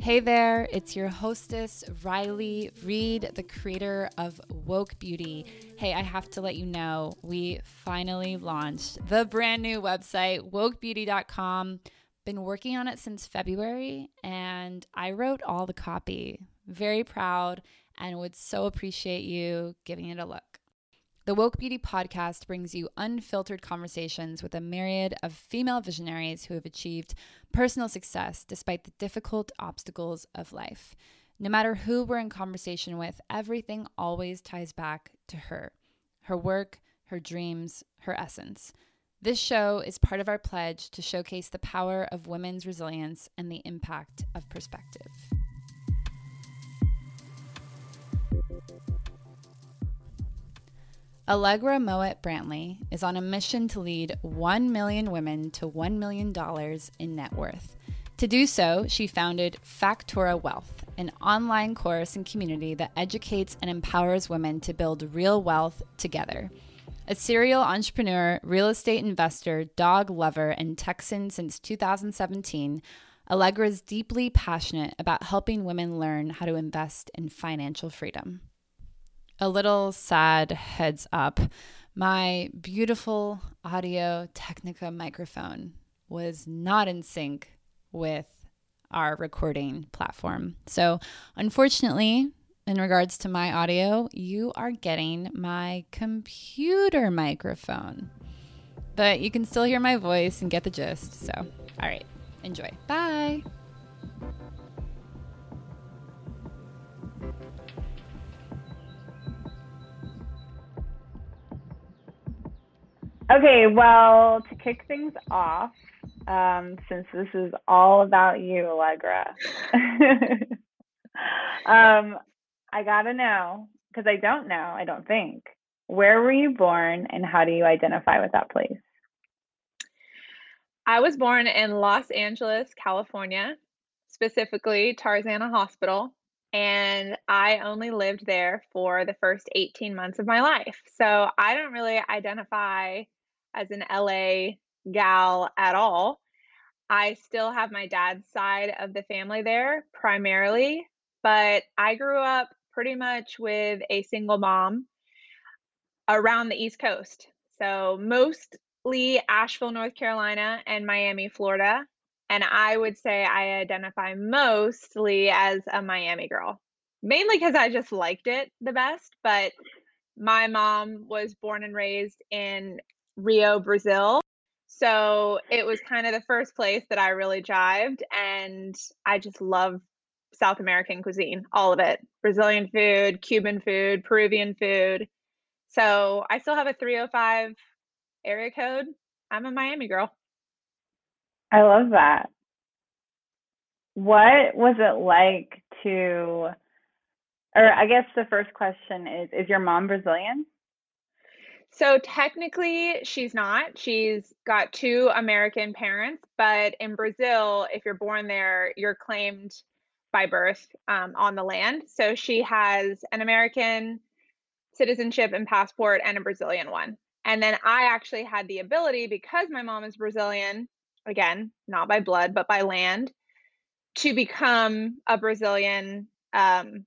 Hey there, it's your hostess, Riley Reed, the creator of Woke Beauty. Hey, I have to let you know, we finally launched the brand new website, wokebeauty.com. Been working on it since February, and I wrote all the copy. Very proud and would so appreciate you giving it a look. The Woke Beauty podcast brings you unfiltered conversations with a myriad of female visionaries who have achieved personal success despite the difficult obstacles of life. No matter who we're in conversation with, everything always ties back to her her work, her dreams, her essence. This show is part of our pledge to showcase the power of women's resilience and the impact of perspective. Allegra Moet Brantley is on a mission to lead 1 million women to $1 million in net worth. To do so, she founded Factora Wealth, an online course and community that educates and empowers women to build real wealth together. A serial entrepreneur, real estate investor, dog lover, and Texan since 2017, Allegra is deeply passionate about helping women learn how to invest in financial freedom a little sad heads up. My beautiful Audio Technica microphone was not in sync with our recording platform. So, unfortunately, in regards to my audio, you are getting my computer microphone. But you can still hear my voice and get the gist. So, all right, enjoy. Bye. Okay, well, to kick things off, um, since this is all about you, Allegra, um, I gotta know because I don't know. I don't think. Where were you born, and how do you identify with that place? I was born in Los Angeles, California, specifically Tarzana Hospital, and I only lived there for the first 18 months of my life. So I don't really identify as an LA gal at all. I still have my dad's side of the family there primarily, but I grew up pretty much with a single mom around the East Coast. So mostly Asheville, North Carolina, and Miami, Florida. And I would say I identify mostly as a Miami girl, mainly because I just liked it the best. But my mom was born and raised in Rio, Brazil. So it was kind of the first place that I really jived. And I just love South American cuisine, all of it Brazilian food, Cuban food, Peruvian food. So I still have a 305 area code. I'm a Miami girl. I love that. What was it like to, or I guess the first question is, is your mom Brazilian? So technically, she's not. She's got two American parents, but in Brazil, if you're born there, you're claimed by birth um, on the land. So she has an American citizenship and passport and a Brazilian one. And then I actually had the ability, because my mom is Brazilian, again, not by blood, but by land, to become a Brazilian um,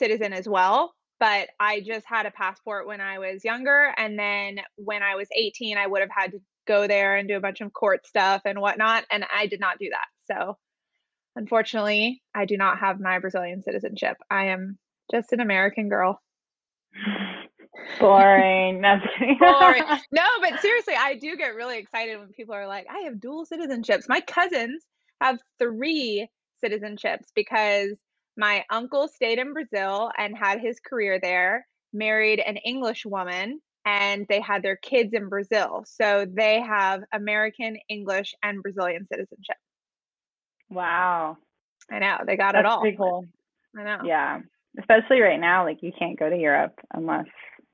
citizen as well. But I just had a passport when I was younger. And then when I was 18, I would have had to go there and do a bunch of court stuff and whatnot. And I did not do that. So unfortunately, I do not have my Brazilian citizenship. I am just an American girl. Boring. That's. Boring. No, but seriously, I do get really excited when people are like, I have dual citizenships. My cousins have three citizenships because my uncle stayed in Brazil and had his career there, married an English woman, and they had their kids in Brazil. So they have American, English, and Brazilian citizenship. Wow. I know. They got That's it all. pretty cool. I know. Yeah. Especially right now, like you can't go to Europe unless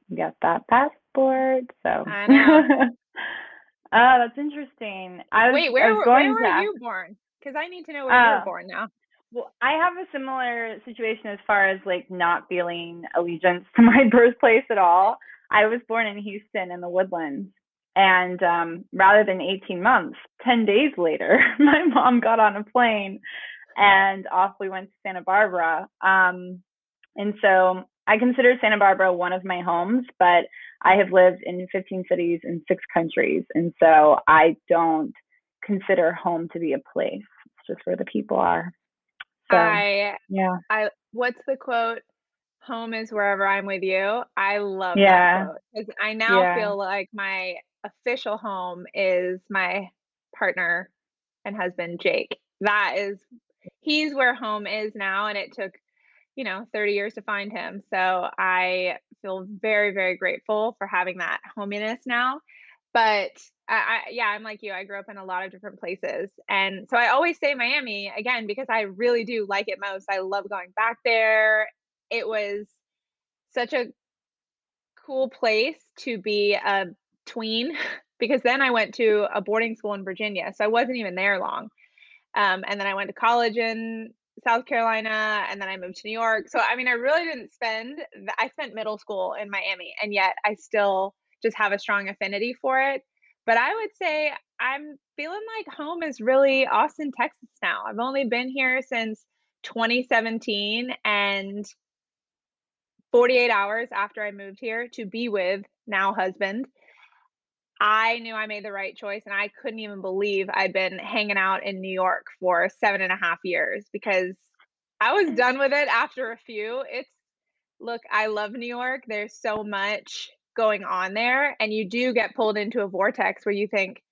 you got that passport. So I know. Oh, that's interesting. I was, Wait, I where was were- going where were ask- you born? Because I need to know where you Uh, were born now. Well, I have a similar situation as far as like not feeling allegiance to my birthplace at all. I was born in Houston in the woodlands. And um, rather than 18 months, 10 days later, my mom got on a plane and off we went to Santa Barbara. Um, and so I consider Santa Barbara one of my homes, but I have lived in 15 cities in six countries. And so I don't consider home to be a place, it's just where the people are. So, I yeah. I what's the quote? Home is wherever I'm with you. I love that Yeah. quote because I now Yeah. feel like my official home is my partner and husband, Jake. That is he's where home is now, and it took, you know, 30 years to find him. So I feel very, very grateful for having that hominess now. But I, I yeah, I'm like you. I grew up in a lot of different places. And so I always say Miami again because I really do like it most. I love going back there. It was such a cool place to be a tween because then I went to a boarding school in Virginia. So I wasn't even there long. Um, and then I went to college in South Carolina and then I moved to New York. So I mean, I really didn't spend I spent middle school in Miami and yet I still just have a strong affinity for it. But I would say I'm feeling like home is really Austin, Texas now. I've only been here since 2017 and 48 hours after I moved here to be with now husband, I knew I made the right choice and I couldn't even believe I'd been hanging out in New York for seven and a half years because I was mm. done with it after a few. It's look, I love New York. There's so much going on there, and you do get pulled into a vortex where you think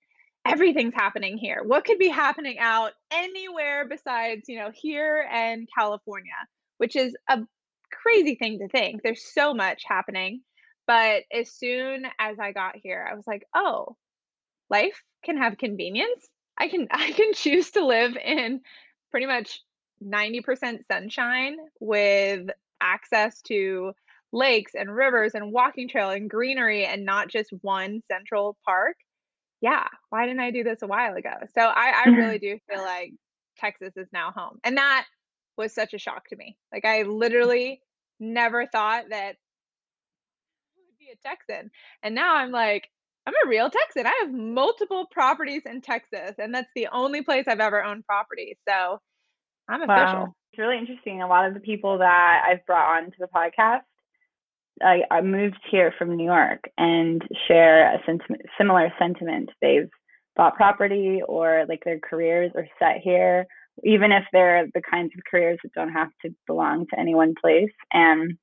everything's happening here. What could be happening out anywhere besides, you know, here and California, which is a crazy thing to think. There's so much happening. But as soon as I got here, I was like, oh, life can have convenience. I can I can choose to live in pretty much 90% sunshine with access to lakes and rivers and walking trail and greenery and not just one central park. Yeah, why didn't I do this a while ago? So I I really do feel like Texas is now home. And that was such a shock to me. Like I mm. literally never thought that I would be a Texan. And now I'm like, I'm a real Texan. I have multiple properties in Texas, and that's the only place I've ever owned property. So I'm Wow. official. It's really interesting. A lot of the people that I've brought on to the podcast, I, I moved here from New York and share a sentiment, similar sentiment. They've bought property or like their careers are set here, even if they're the kinds of careers that don't have to belong to any one place. And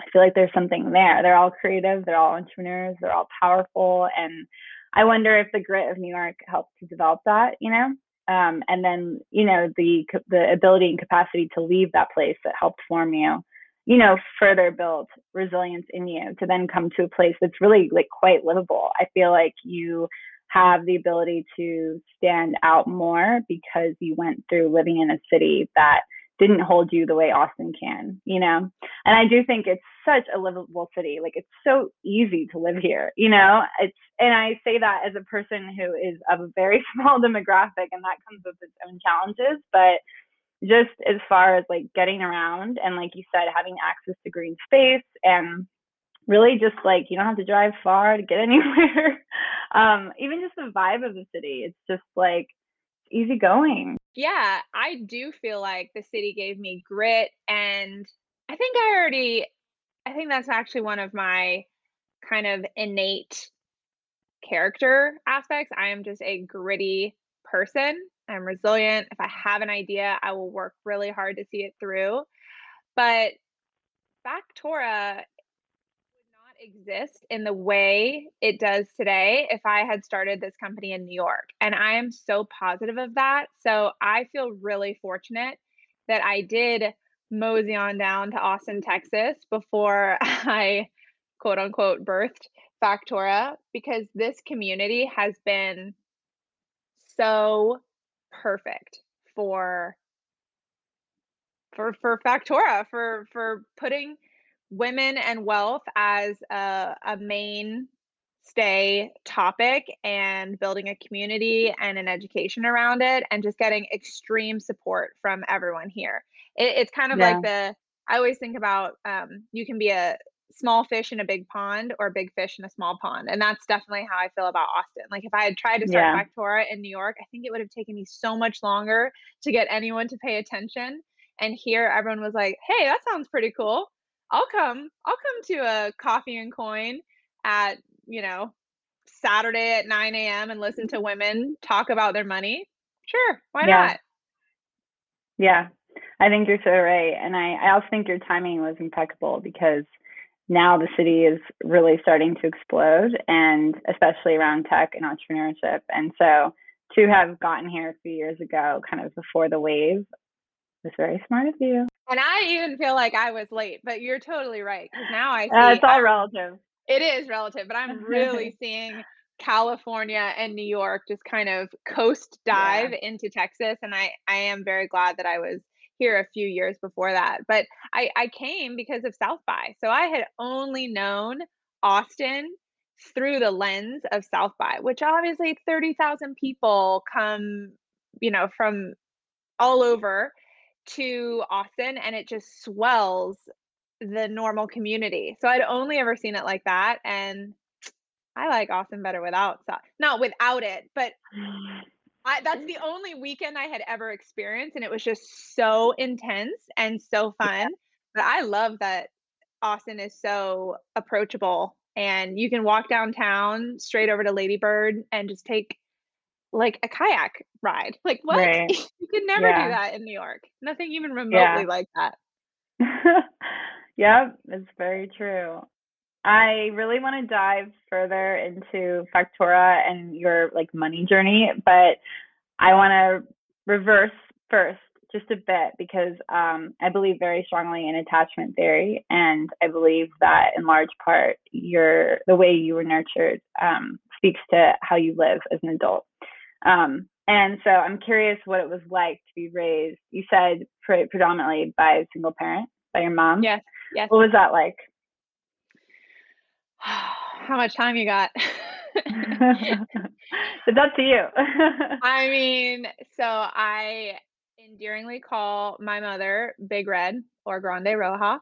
I feel like there's something there. They're all creative, they're all entrepreneurs, they're all powerful. And I wonder if the grit of New York helped to develop that, you know? Um, and then, you know, the the ability and capacity to leave that place that helped form you, you know, further build resilience in you to then come to a place that's really like quite livable. I feel like you have the ability to stand out more because you went through living in a city that didn't hold you the way Austin can, you know? And I do think it's such a livable city. Like it's so easy to live here, you know? It's and I say that as a person who is of a very small demographic and that comes with its own challenges, but just as far as like getting around and like you said having access to green space and really just like you don't have to drive far to get anywhere. um even just the vibe of the city, it's just like easy going. Yeah, I do feel like the city gave me grit, and I think I already, I think that's actually one of my kind of innate character aspects. I am just a gritty person. I'm resilient. If I have an idea, I will work really hard to see it through. But Factora would not exist in the way it does today if I had started this company in New York. And I am so positive of that. So I feel really fortunate that I did mosey on down to Austin, Texas before I quote unquote birthed Factora because this community has been so perfect for for for Factora for for putting women and wealth as a, a main stay topic and building a community and an education around it and just getting extreme support from everyone here. It, it's kind of Yeah. like the I always think about um, you can be a small fish in a big pond or big fish in a small pond. And that's definitely how I feel about Austin. Like if I had tried to start Yeah. Factora in New York, I think it would have taken me so much longer to get anyone to pay attention. And here everyone was like, "Hey, that sounds pretty cool. I'll come. I'll come to a coffee and coin at, you know, Saturday at 9 a.m. and listen to women talk about their money. Sure, why Yeah. not? Yeah, I think you're so right. And I, I also think your timing was impeccable because now the city is really starting to explode and especially around tech and entrepreneurship. And so to have gotten here a few years ago, kind of before the wave, was very smart of you. And I even feel like I was late, but you're totally right. Because now I Uh, see it's all I'm relative. It is relative, but I'm really seeing California and New York just kind of coast Yeah. dive into Texas, and I I am very glad that I was here a few years before that. But I I came because of South by. So I had only known Austin through the lens of South by, which obviously 30,000 people come, you know, from all over to Austin and it just swells the normal community. So I'd only ever seen it like that and I like Austin better without not without it, but I that's mm-hmm. the only weekend I had ever experienced and it was just so mm-hmm. intense and so fun. But I love that Austin is so approachable and you can walk downtown straight over to Lady Bird and just take like a kayak ride. Like what? Right. You could never do that in New York. Nothing even Yeah. remotely like that. Yep, it's very true. I really want to dive further into Factora and your like money journey, but I want to reverse first just a bit because um, I believe very strongly in attachment theory, and I believe that in large part your the way you were nurtured um, speaks to how you live as an adult. Um, and so I'm curious what it was like to be raised. You said pre- predominantly by a single parent, by your mom. Yes. Yes. What was that like? How much time you got? it's up to you. I mean, so I endearingly call my mother Big Red or Grande Roja,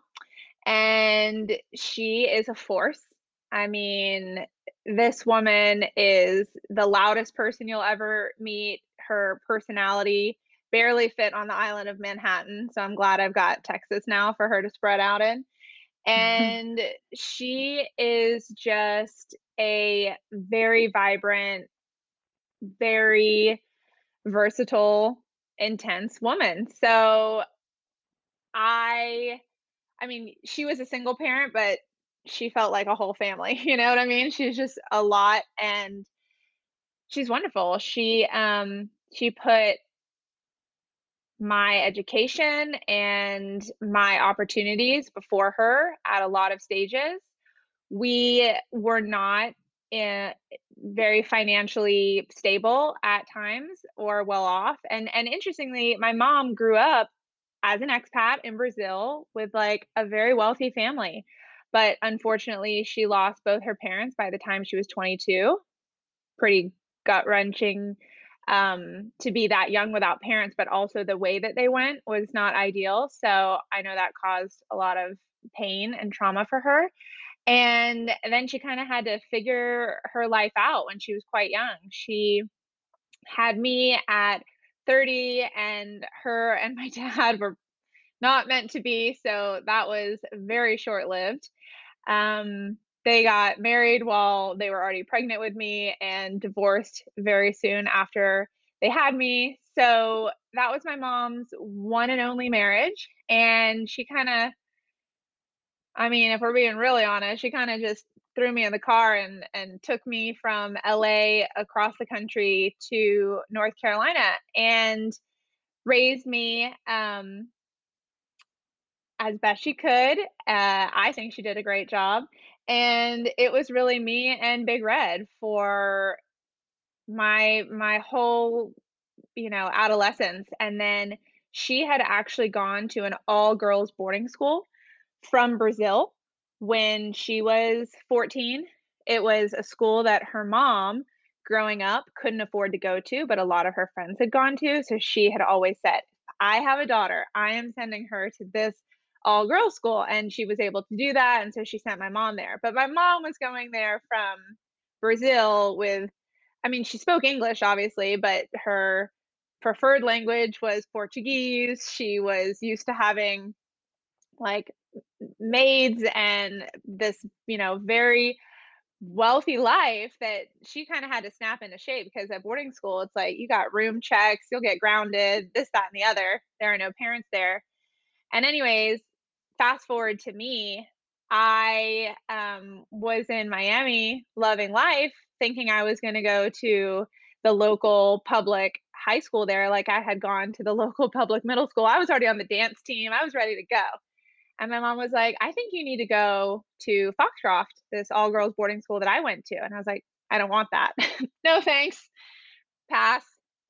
and she is a force. I mean, this woman is the loudest person you'll ever meet. Her personality barely fit on the island of Manhattan, so I'm glad I've got Texas now for her to spread out in. And she is just a very vibrant, very versatile, intense woman. So I I mean, she was a single parent, but she felt like a whole family, you know what I mean? She's just a lot and she's wonderful. She um she put my education and my opportunities before her at a lot of stages. We were not eh, very financially stable at times or well off. And and interestingly, my mom grew up as an expat in Brazil with like a very wealthy family. But unfortunately, she lost both her parents by the time she was 22. Pretty gut wrenching um, to be that young without parents, but also the way that they went was not ideal. So I know that caused a lot of pain and trauma for her. And then she kind of had to figure her life out when she was quite young. She had me at 30, and her and my dad were not meant to be. So that was very short lived. Um, they got married while they were already pregnant with me and divorced very soon after they had me. So that was my mom's one and only marriage. And she kind of, I mean, if we're being really honest, she kind of just threw me in the car and and took me from LA across the country to North Carolina and raised me um as best she could. Uh, I think she did a great job. And it was really me and Big Red for my my whole, you know, adolescence. And then she had actually gone to an all girls boarding school from Brazil when she was 14 It was a school that her mom, growing up, couldn't afford to go to, but a lot of her friends had gone to. So she had always said, I have a daughter. I am sending her to this all girls school. And she was able to do that. And so she sent my mom there. But my mom was going there from Brazil with, I mean, she spoke English, obviously, but her preferred language was Portuguese. She was used to having like maids and this, you know, very wealthy life that she kind of had to snap into shape because at boarding school, it's like you got room checks, you'll get grounded, this, that, and the other. There are no parents there. And, anyways, fast forward to me, I um, was in Miami loving life, thinking I was going to go to the local public high school there. Like I had gone to the local public middle school. I was already on the dance team, I was ready to go. And my mom was like, I think you need to go to Foxcroft, this all girls boarding school that I went to. And I was like, I don't want that. no thanks. Pass.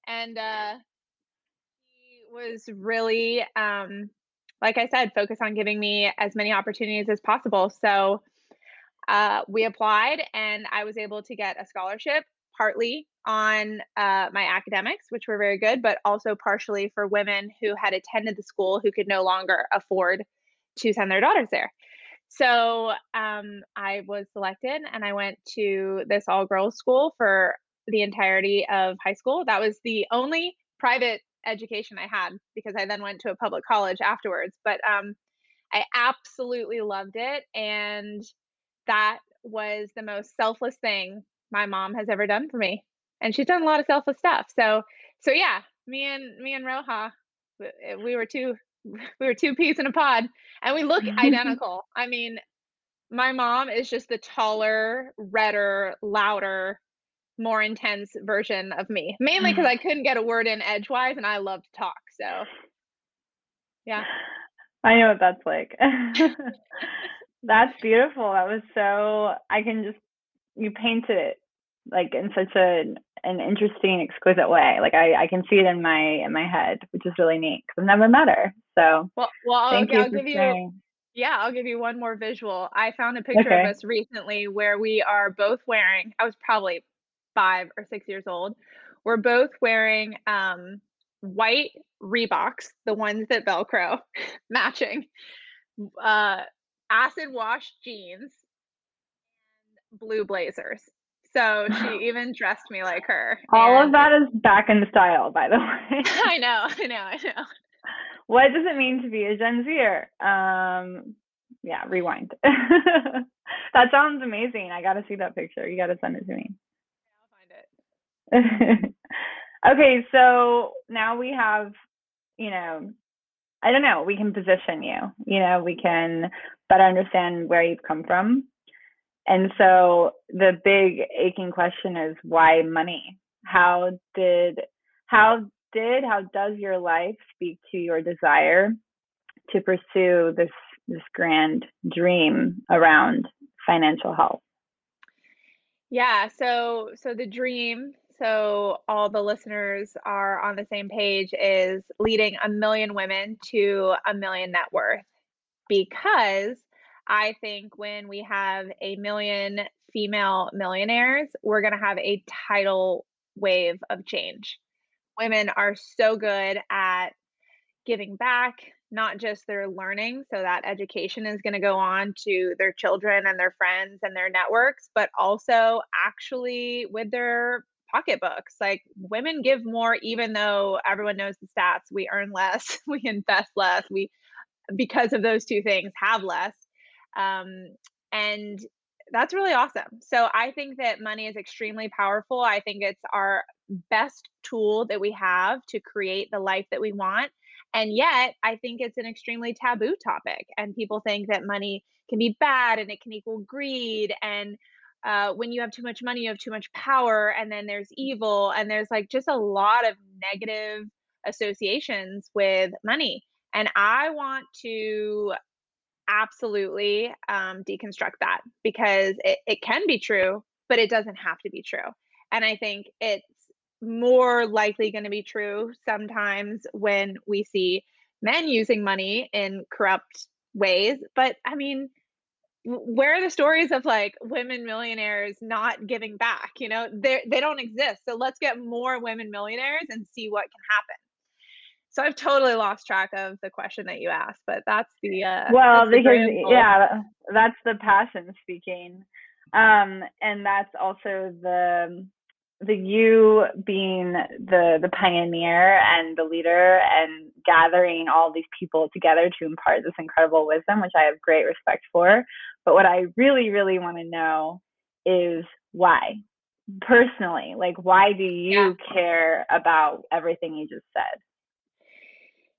And uh, he was really, um, like I said, focus on giving me as many opportunities as possible. So uh, we applied, and I was able to get a scholarship partly on uh, my academics, which were very good, but also partially for women who had attended the school who could no longer afford to send their daughters there. So um, I was selected and I went to this all girls school for the entirety of high school. That was the only private education I had because I then went to a public college afterwards. But um, I absolutely loved it. And that was the most selfless thing my mom has ever done for me. And she's done a lot of selfless stuff. So, so yeah, me and me and Roja, we were two we were two peas in a pod and we look identical. I mean, my mom is just the taller, redder, louder, more intense version of me. Mainly because mm-hmm. I couldn't get a word in edgewise and I love to talk. So yeah. I know what that's like. that's beautiful. That was so I can just you painted it like in such a an interesting, exquisite way. Like I, I can see it in my in my head, which is really neat because I've never met her. So well, well, thank okay, you I'll give sharing. you. Yeah, I'll give you one more visual. I found a picture okay. of us recently where we are both wearing. I was probably five or six years old. We're both wearing um, white Reeboks, the ones that Velcro, matching, uh, acid wash jeans, and blue blazers. So she even dressed me like her. All of that is back in style, by the way. I know, I know, I know. What does it mean to be a Gen Zer? Um, yeah, rewind. that sounds amazing. I got to see that picture. You got to send it to me. Yeah, I'll find it. okay, so now we have, you know, I don't know, we can position you. You know, we can better understand where you've come from and so the big aching question is why money? How did how did how does your life speak to your desire to pursue this this grand dream around financial health? Yeah, so so the dream, so all the listeners are on the same page is leading a million women to a million net worth because I think when we have a million female millionaires, we're going to have a tidal wave of change. Women are so good at giving back, not just their learning, so that education is going to go on to their children and their friends and their networks, but also actually with their pocketbooks. Like women give more, even though everyone knows the stats. We earn less, we invest less, we, because of those two things, have less. Um, and that's really awesome. So I think that money is extremely powerful. I think it's our best tool that we have to create the life that we want. And yet, I think it's an extremely taboo topic. And people think that money can be bad and it can equal greed. And uh, when you have too much money, you have too much power. And then there's evil. And there's like just a lot of negative associations with money. And I want to absolutely um, deconstruct that because it, it can be true, but it doesn't have to be true. And I think it's more likely going to be true sometimes when we see men using money in corrupt ways. But I mean, where are the stories of like women millionaires not giving back? You know, they they don't exist. So let's get more women millionaires and see what can happen. So I've totally lost track of the question that you asked, but that's the uh, well that's because yeah that's the passion speaking um and that's also the the you being the the pioneer and the leader and gathering all these people together to impart this incredible wisdom which i have great respect for but what i really really want to know is why personally like why do you Yeah. care about everything you just said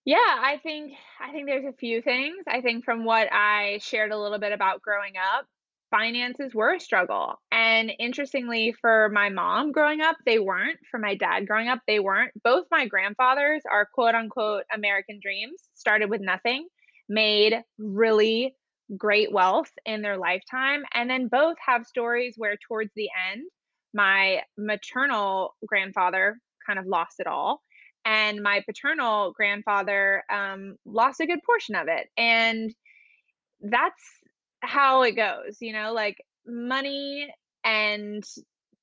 Yeah, I think I think there's a few things. I think from what I shared a little bit about growing up, finances were a struggle. And interestingly, for my mom growing up, they weren't. For my dad growing up, they weren't. Both my grandfathers are quote unquote American dreams, started with nothing, made really great wealth in their lifetime, and then both have stories where towards the end, my maternal grandfather kind of lost it all and my paternal grandfather um, lost a good portion of it and that's how it goes you know like money and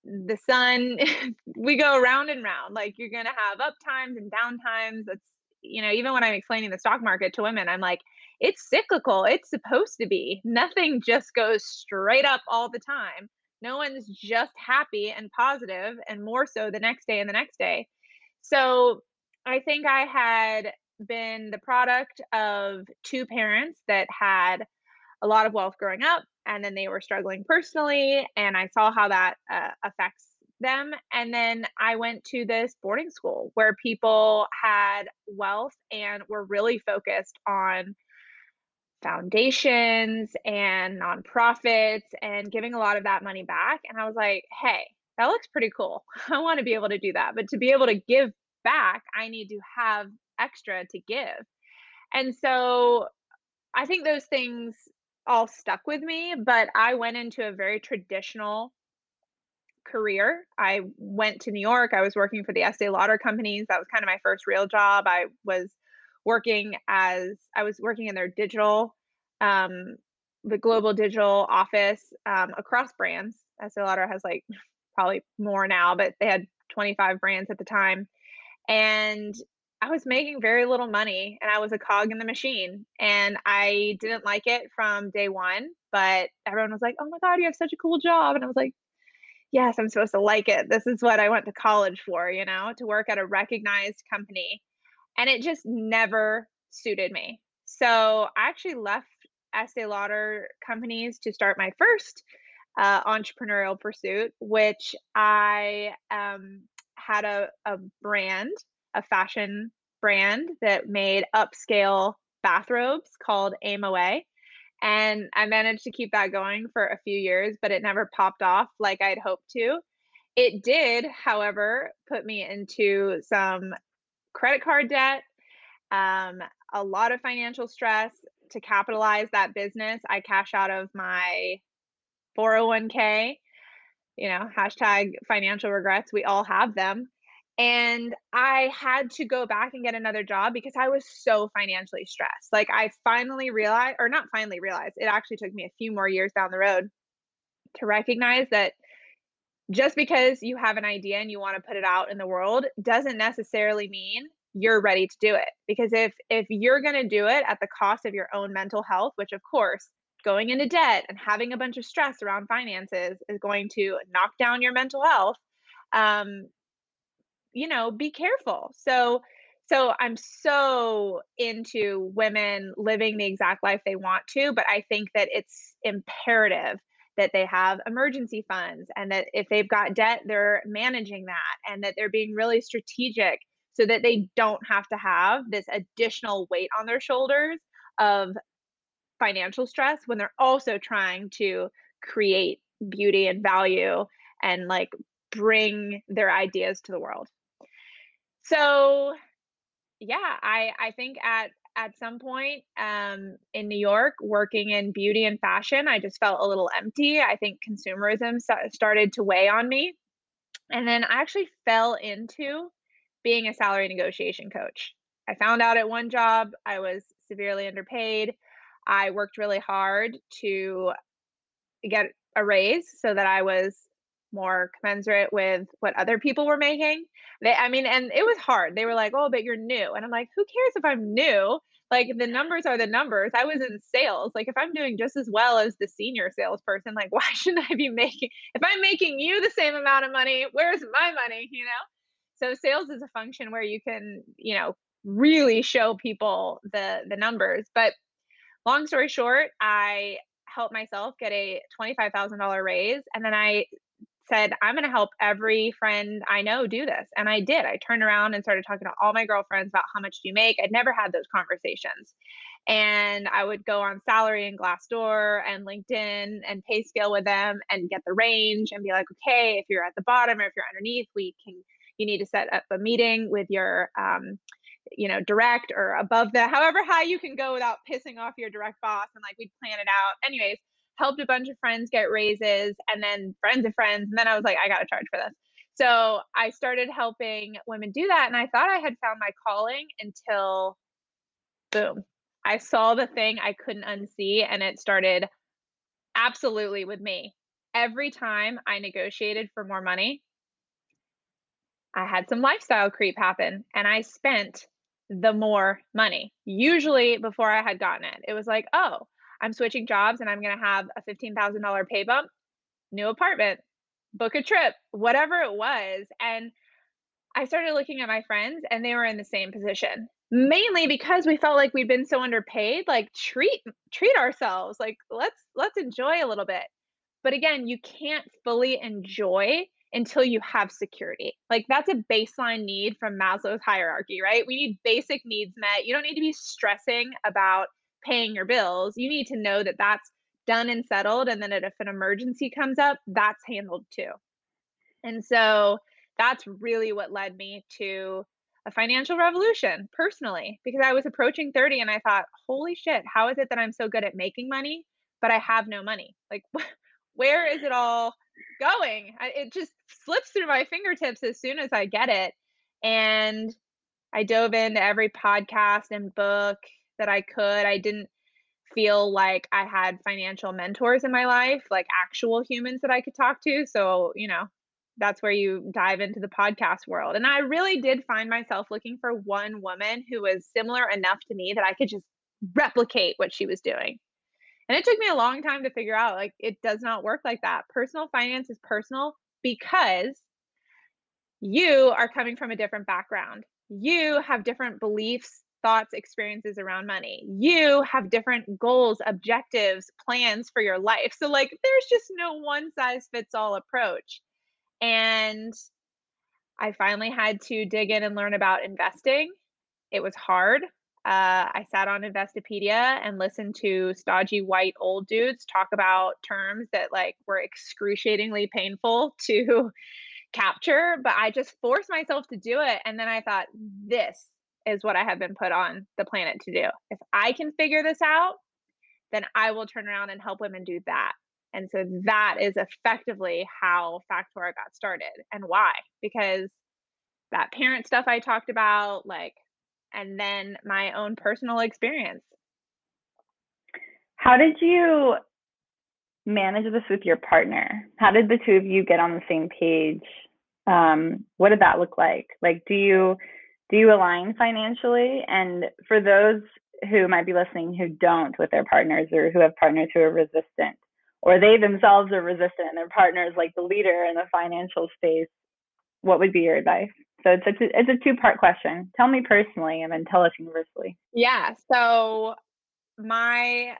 the sun we go round and round like you're gonna have up times and down times that's you know even when i'm explaining the stock market to women i'm like it's cyclical it's supposed to be nothing just goes straight up all the time no one's just happy and positive and more so the next day and the next day. So I think I had been the product of two parents that had a lot of wealth growing up, and then they were struggling personally, and I saw how that uh, affects them. And then I went to this boarding school where people had wealth and were really focused on foundations and nonprofits and giving a lot of that money back. And I was like, hey, that looks pretty cool. I want to be able to do that. But to be able to give back, I need to have extra to give. And so I think those things all stuck with me, but I went into a very traditional career. I went to New York. I was working for the Estee Lauder companies. That was kind of my first real job. I was working as I was working in their digital, um, the global digital office um, across brands. Estee Lauder has like probably more now, but they had 25 brands at the time and I was making very little money and I was a cog in the machine and I didn't like it from day one, but everyone was like, "Oh my god, you have such a cool job." And I was like, "Yes, I'm supposed to like it. This is what I went to college for, you know, to work at a recognized company." And it just never suited me. So, I actually left Estee Lauder companies to start my first uh, entrepreneurial pursuit, which I um, had a, a brand, a fashion brand that made upscale bathrobes called Aim Away. And I managed to keep that going for a few years, but it never popped off like I'd hoped to. It did, however, put me into some credit card debt, um, a lot of financial stress. To capitalize that business, I cash out of my 401k you know, hashtag financial regrets. We all have them. And I had to go back and get another job because I was so financially stressed. Like, I finally realized, or not finally realized, it actually took me a few more years down the road to recognize that just because you have an idea and you want to put it out in the world doesn't necessarily mean you're ready to do it because if if you're going to do it at the cost of your own mental health which of course going into debt and having a bunch of stress around finances is going to knock down your mental health um you know be careful so so i'm so into women living the exact life they want to but i think that it's imperative that they have emergency funds and that if they've got debt they're managing that and that they're being really strategic so that they don't have to have this additional weight on their shoulders of financial stress when they're also trying to create beauty and value and like bring their ideas to the world. So, yeah, I I think at at some point um, in New York, working in beauty and fashion, I just felt a little empty. I think consumerism started to weigh on me, and then I actually fell into being a salary negotiation coach. I found out at one job I was severely underpaid. I worked really hard to get a raise so that I was more commensurate with what other people were making. They, I mean, and it was hard. They were like, "Oh, but you're new," and I'm like, "Who cares if I'm new? Like the numbers are the numbers. I was in sales. Like if I'm doing just as well as the senior salesperson, like why shouldn't I be making? If I'm making you the same amount of money, where's my money? You know." So sales is a function where you can, you know, really show people the the numbers. But long story short, I helped myself get a $25,000 raise and then I said, I'm going to help every friend I know do this. And I did. I turned around and started talking to all my girlfriends about how much do you make. I'd never had those conversations. And I would go on salary and Glassdoor and LinkedIn and pay scale with them and get the range and be like, okay, if you're at the bottom or if you're underneath, we can, you need to set up a meeting with your, um, you know, direct or above that, however high you can go without pissing off your direct boss. And like we'd plan it out. Anyways, helped a bunch of friends get raises and then friends of friends. And then I was like, I got to charge for this. So I started helping women do that. And I thought I had found my calling until boom, I saw the thing I couldn't unsee. And it started absolutely with me. Every time I negotiated for more money, I had some lifestyle creep happen and I spent the more money, usually before I had gotten it. It was like, oh, I'm switching jobs and I'm going to have a $15,000 pay bump, new apartment, book a trip, whatever it was. And I started looking at my friends and they were in the same position. Mainly because we felt like we'd been so underpaid, like treat treat ourselves, like let's let's enjoy a little bit. But again, you can't fully enjoy until you have security. Like that's a baseline need from Maslow's hierarchy, right? We need basic needs met. You don't need to be stressing about paying your bills, you need to know that that's done and settled. And then if an emergency comes up, that's handled too. And so that's really what led me to a financial revolution personally, because I was approaching 30 and I thought, holy shit, how is it that I'm so good at making money, but I have no money? Like, where is it all going? It just slips through my fingertips as soon as I get it. And I dove into every podcast and book that I could. I didn't feel like I had financial mentors in my life, like actual humans that I could talk to. So, you know, that's where you dive into the podcast world. And I really did find myself looking for one woman who was similar enough to me that I could just replicate what she was doing. And it took me a long time to figure out like it does not work like that. Personal finance is personal because you are coming from a different background. You have different beliefs thoughts, experiences around money. You have different goals, objectives, plans for your life. So, like, there's just no one size fits all approach. And I finally had to dig in and learn about investing. It was hard. Uh, I sat on Investopedia and listened to stodgy white old dudes talk about terms that like were excruciatingly painful to capture, but I just forced myself to do it. And then I thought, this is what I have been put on the planet to do. If I can figure this out, then I will turn around and help women do that. And so that is effectively how Factora got started and why. Because that parent stuff I talked about, like, and then my own personal experience. How did you manage this with your partner? How did the two of you get on the same page? Um, what did that look like? Like, do you do you align financially? And for those who might be listening who don't with their partners or who have partners who are resistant, or they themselves are resistant and their partners like the leader in the financial space, what would be your advice? So it's a, it's a two part question. Tell me personally and then tell us universally. Yeah. So my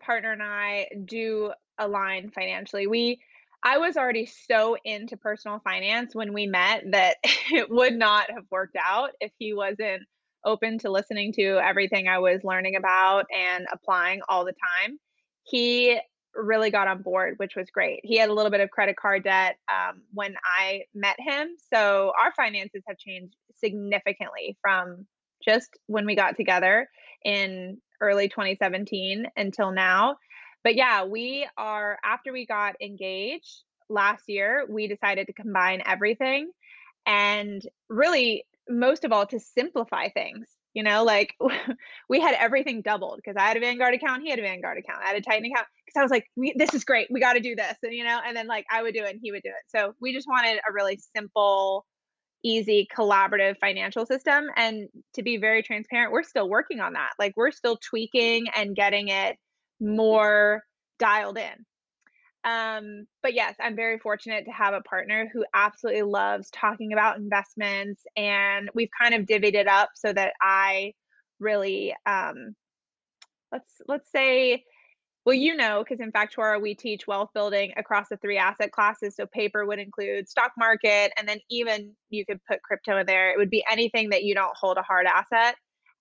partner and I do align financially. We I was already so into personal finance when we met that it would not have worked out if he wasn't open to listening to everything I was learning about and applying all the time. He really got on board, which was great. He had a little bit of credit card debt um, when I met him. So our finances have changed significantly from just when we got together in early 2017 until now. But yeah, we are, after we got engaged last year, we decided to combine everything and really, most of all, to simplify things. You know, like we had everything doubled because I had a Vanguard account, he had a Vanguard account, I had a Titan account. Because I was like, this is great, we got to do this, and you know, and then like I would do it and he would do it. So we just wanted a really simple, easy, collaborative financial system. And to be very transparent, we're still working on that. Like we're still tweaking and getting it more dialed in. Um, but yes, I'm very fortunate to have a partner who absolutely loves talking about investments, and we've kind of divvied it up so that I really, um, let's let's say, well, you know, because in Factora we teach wealth building across the three asset classes. So paper would include stock market, and then even you could put crypto in there. It would be anything that you don't hold a hard asset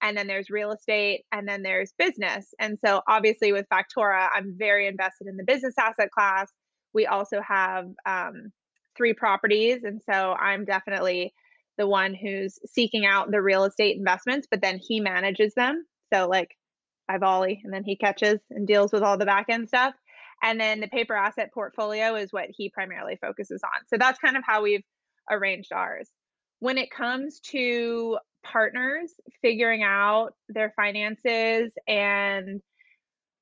and then there's real estate and then there's business. And so obviously with factora i'm very invested in the business asset class. We also have um, three properties and so i'm definitely the one who's seeking out the real estate investments but then he manages them. So like i volley and then he catches and deals with all the back end stuff. And then the paper asset portfolio is what he primarily focuses on. So that's kind of how we've arranged ours. When it comes to partners figuring out their finances and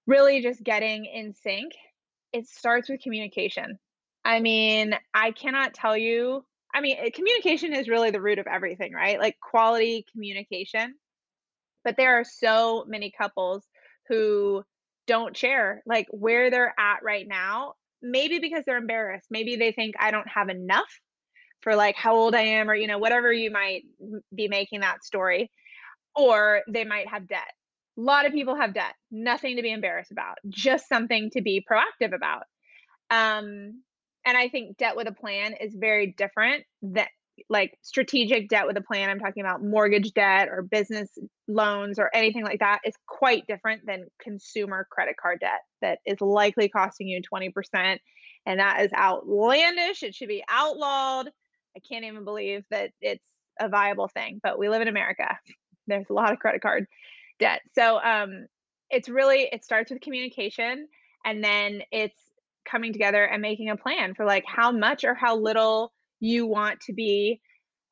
really just getting in sync, it starts with communication. I mean, I cannot tell you, I mean, communication is really the root of everything, right? Like quality communication. But there are so many couples who don't share like where they're at right now, maybe because they're embarrassed. Maybe they think I don't have enough for like how old I am or you know whatever you might be making that story or they might have debt. A lot of people have debt. Nothing to be embarrassed about. Just something to be proactive about. Um and I think debt with a plan is very different that like strategic debt with a plan I'm talking about mortgage debt or business loans or anything like that is quite different than consumer credit card debt that is likely costing you 20% and that is outlandish it should be outlawed I can't even believe that it's a viable thing, but we live in America. There's a lot of credit card debt. So um, it's really, it starts with communication and then it's coming together and making a plan for like how much or how little you want to be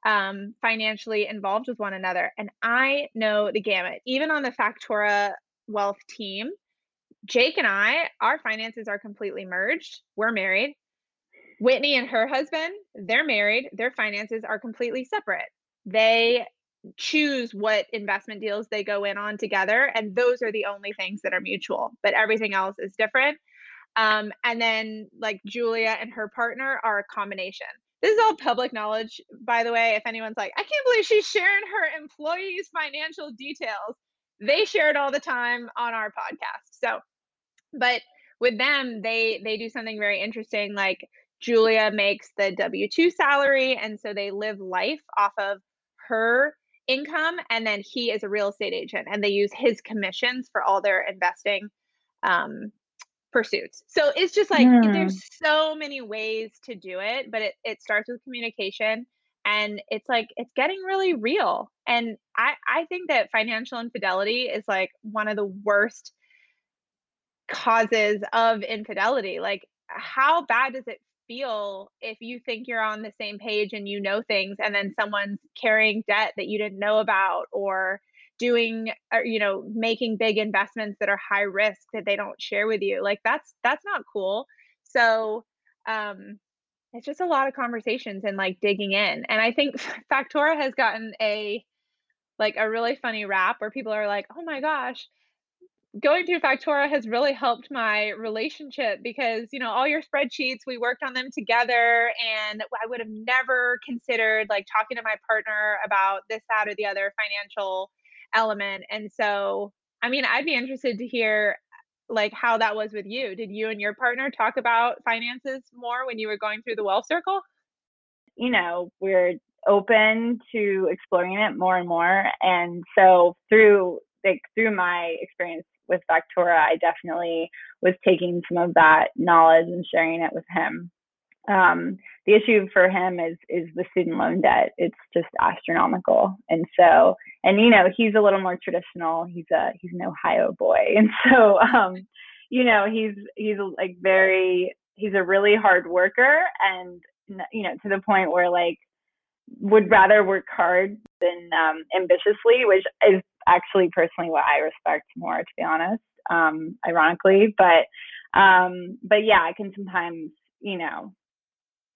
um, financially involved with one another. And I know the gamut, even on the Factora Wealth team. Jake and I, our finances are completely merged. We're married. Whitney and her husband, they're married. Their finances are completely separate. They choose what investment deals they go in on together, and those are the only things that are mutual, but everything else is different. Um, and then, like Julia and her partner are a combination. This is all public knowledge, by the way. If anyone's like, I can't believe she's sharing her employees' financial details, they share it all the time on our podcast. So, but with them, they they do something very interesting. Like Julia makes the W 2 salary. And so they live life off of her income. And then he is a real estate agent and they use his commissions for all their investing um, pursuits. So it's just like mm. there's so many ways to do it, but it, it starts with communication and it's like it's getting really real. And I, I think that financial infidelity is like one of the worst causes of infidelity. Like, how bad does it feel if you think you're on the same page and you know things and then someone's carrying debt that you didn't know about or doing or you know making big investments that are high risk that they don't share with you like that's that's not cool. So um it's just a lot of conversations and like digging in and i think factora has gotten a like a really funny rap where people are like oh my gosh going through Factora has really helped my relationship because, you know, all your spreadsheets, we worked on them together and I would have never considered like talking to my partner about this, that, or the other financial element. And so, I mean, I'd be interested to hear like how that was with you. Did you and your partner talk about finances more when you were going through the wealth circle? You know, we're open to exploring it more and more. And so through like through my experience with Factora, I definitely was taking some of that knowledge and sharing it with him. Um, the issue for him is is the student loan debt. It's just astronomical, and so and you know he's a little more traditional. He's a he's an Ohio boy, and so um, you know he's he's like very he's a really hard worker, and you know to the point where like would rather work hard than um, ambitiously, which is actually personally what I respect more, to be honest. Um, ironically, but um, but yeah, I can sometimes, you know,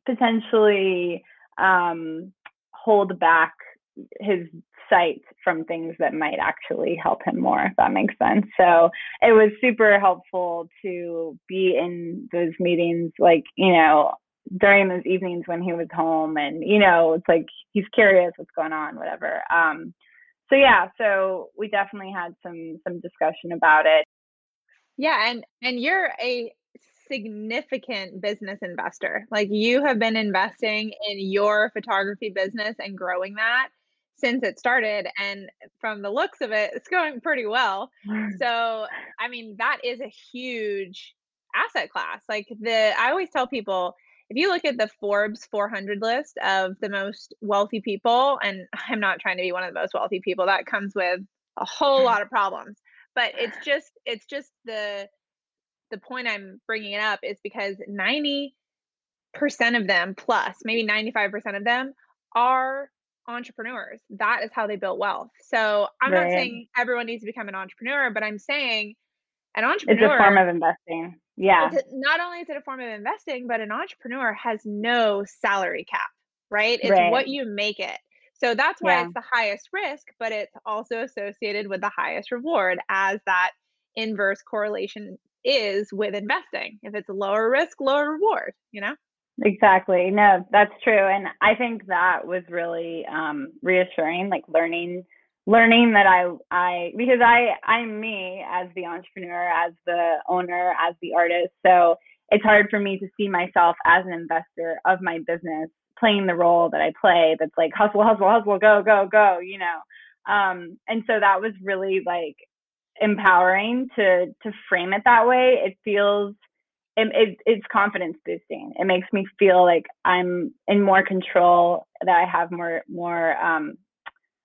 potentially um, hold back his sight from things that might actually help him more, if that makes sense. So it was super helpful to be in those meetings, like, you know, during those evenings when he was home and, you know, it's like he's curious what's going on, whatever. Um, so yeah, so we definitely had some some discussion about it. Yeah, and and you're a significant business investor. Like you have been investing in your photography business and growing that since it started and from the looks of it it's going pretty well. So, I mean, that is a huge asset class. Like the I always tell people if you look at the Forbes 400 list of the most wealthy people and I'm not trying to be one of the most wealthy people that comes with a whole mm. lot of problems but it's just it's just the the point I'm bringing it up is because 90% of them plus maybe 95% of them are entrepreneurs. That is how they built wealth. So I'm not saying everyone needs to become an entrepreneur, but I'm saying an entrepreneur. It's a form of investing. Yeah. it's not only is it a form of investing, but an entrepreneur has no salary cap, right? It's Right. what you make it. So that's why Yeah. it's the highest risk, but it's also associated with the highest reward as that inverse correlation is with investing. If it's lower risk, lower reward, you know? Exactly. No, that's true. And I think that was really um reassuring, like learning learning that I I because I I'm me as the entrepreneur, as the owner, as the artist. So it's hard for me to see myself as an investor of my business playing the role that I play that's like hustle, hustle, hustle, go, go, go, you know. Um and so that was really like empowering to to frame it that way. It feels it, it, it's confidence boosting. It makes me feel like I'm in more control, that I have more more um,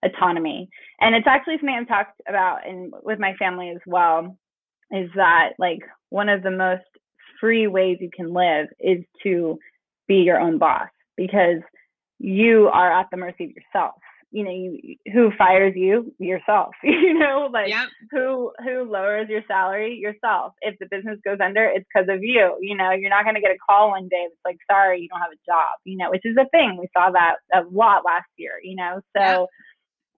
autonomy, and it's actually something I've talked about in with my family as well. Is that like one of the most free ways you can live is to be your own boss because you are at the mercy of yourself. You know, you, who fires you? Yourself. You know, like Yep. who who lowers your salary yourself if the business goes under it's because of you you know you're not going to get a call one day that's like sorry you don't have a job you know which is a thing we saw that a lot last year you know so Yep.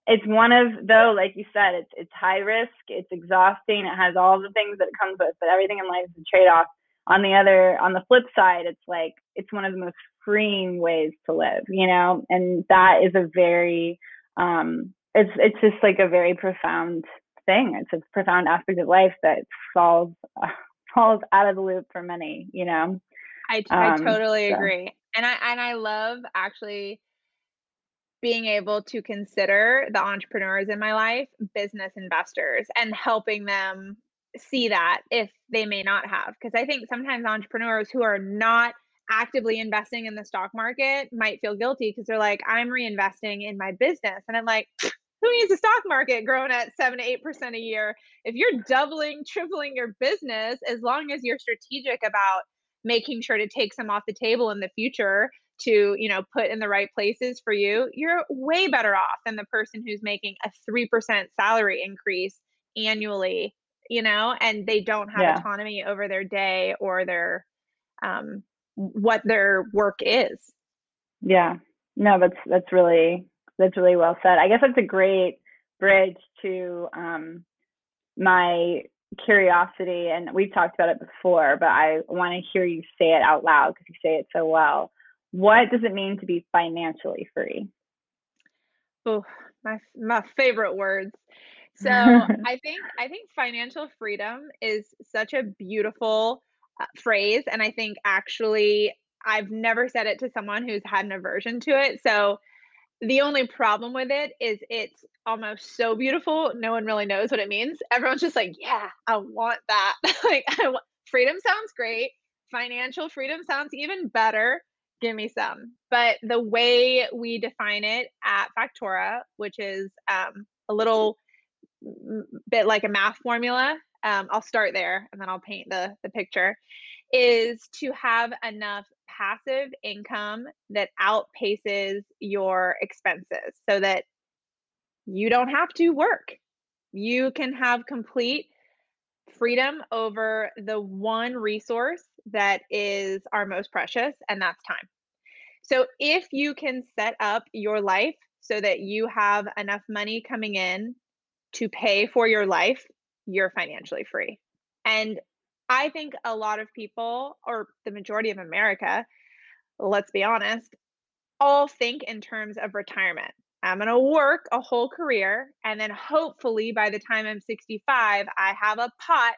It's one of though like you said it's it's high risk it's exhausting it has all the things that it comes with but everything in life is a trade-off. On the other on the flip side it's like it's one of the most freeing ways to live you know and that is a very um it's it's just like a very profound thing. It's a profound aspect of life that falls uh, falls out of the loop for many you know? I, I um totally so. agree. And I and I love actually being able to consider the entrepreneurs in my life business investors and helping them see that if they may not have. Because i think sometimes entrepreneurs who are not actively investing in the stock market might feel guilty because they're like i'm reinvesting in my business. And i'm like who needs a stock market growing at 7 to 8% a year? If you're doubling tripling your business as long as you're strategic about making sure to take some off the table in the future to you know put in the right places for you you're way better off than the person who's making a 3% salary increase annually you know and they don't have yeah. autonomy over their day or their um what their work is. Yeah. No that's that's really that's really well said. I guess that's a great bridge to um my curiosity and we've talked about it before but i want to hear you say it out loud because you say it so well what does it mean to be financially free oh my my favorite words so i think i think financial freedom is such a beautiful uh, phrase and i think actually i've never said it to someone who's had an aversion to it so The only problem with it is it's almost so beautiful, no one really knows what it means. Everyone's just like, "Yeah, I want that." Like, I want freedom sounds great. Financial freedom sounds even better. Give me some. But the way we define it at Factora, which is um, a little bit like a math formula, um, I'll start there and then I'll paint the the picture. Is to have enough passive income that outpaces your expenses so that you don't have to work. You can have complete freedom over the one resource that is our most precious, and that's time. So, if you can set up your life so that you have enough money coming in to pay for your life, you're financially free. And I think a lot of people, or the majority of America, let's be honest, all think in terms of retirement. I'm going to work a whole career, and then hopefully by the time I'm 65, I have a pot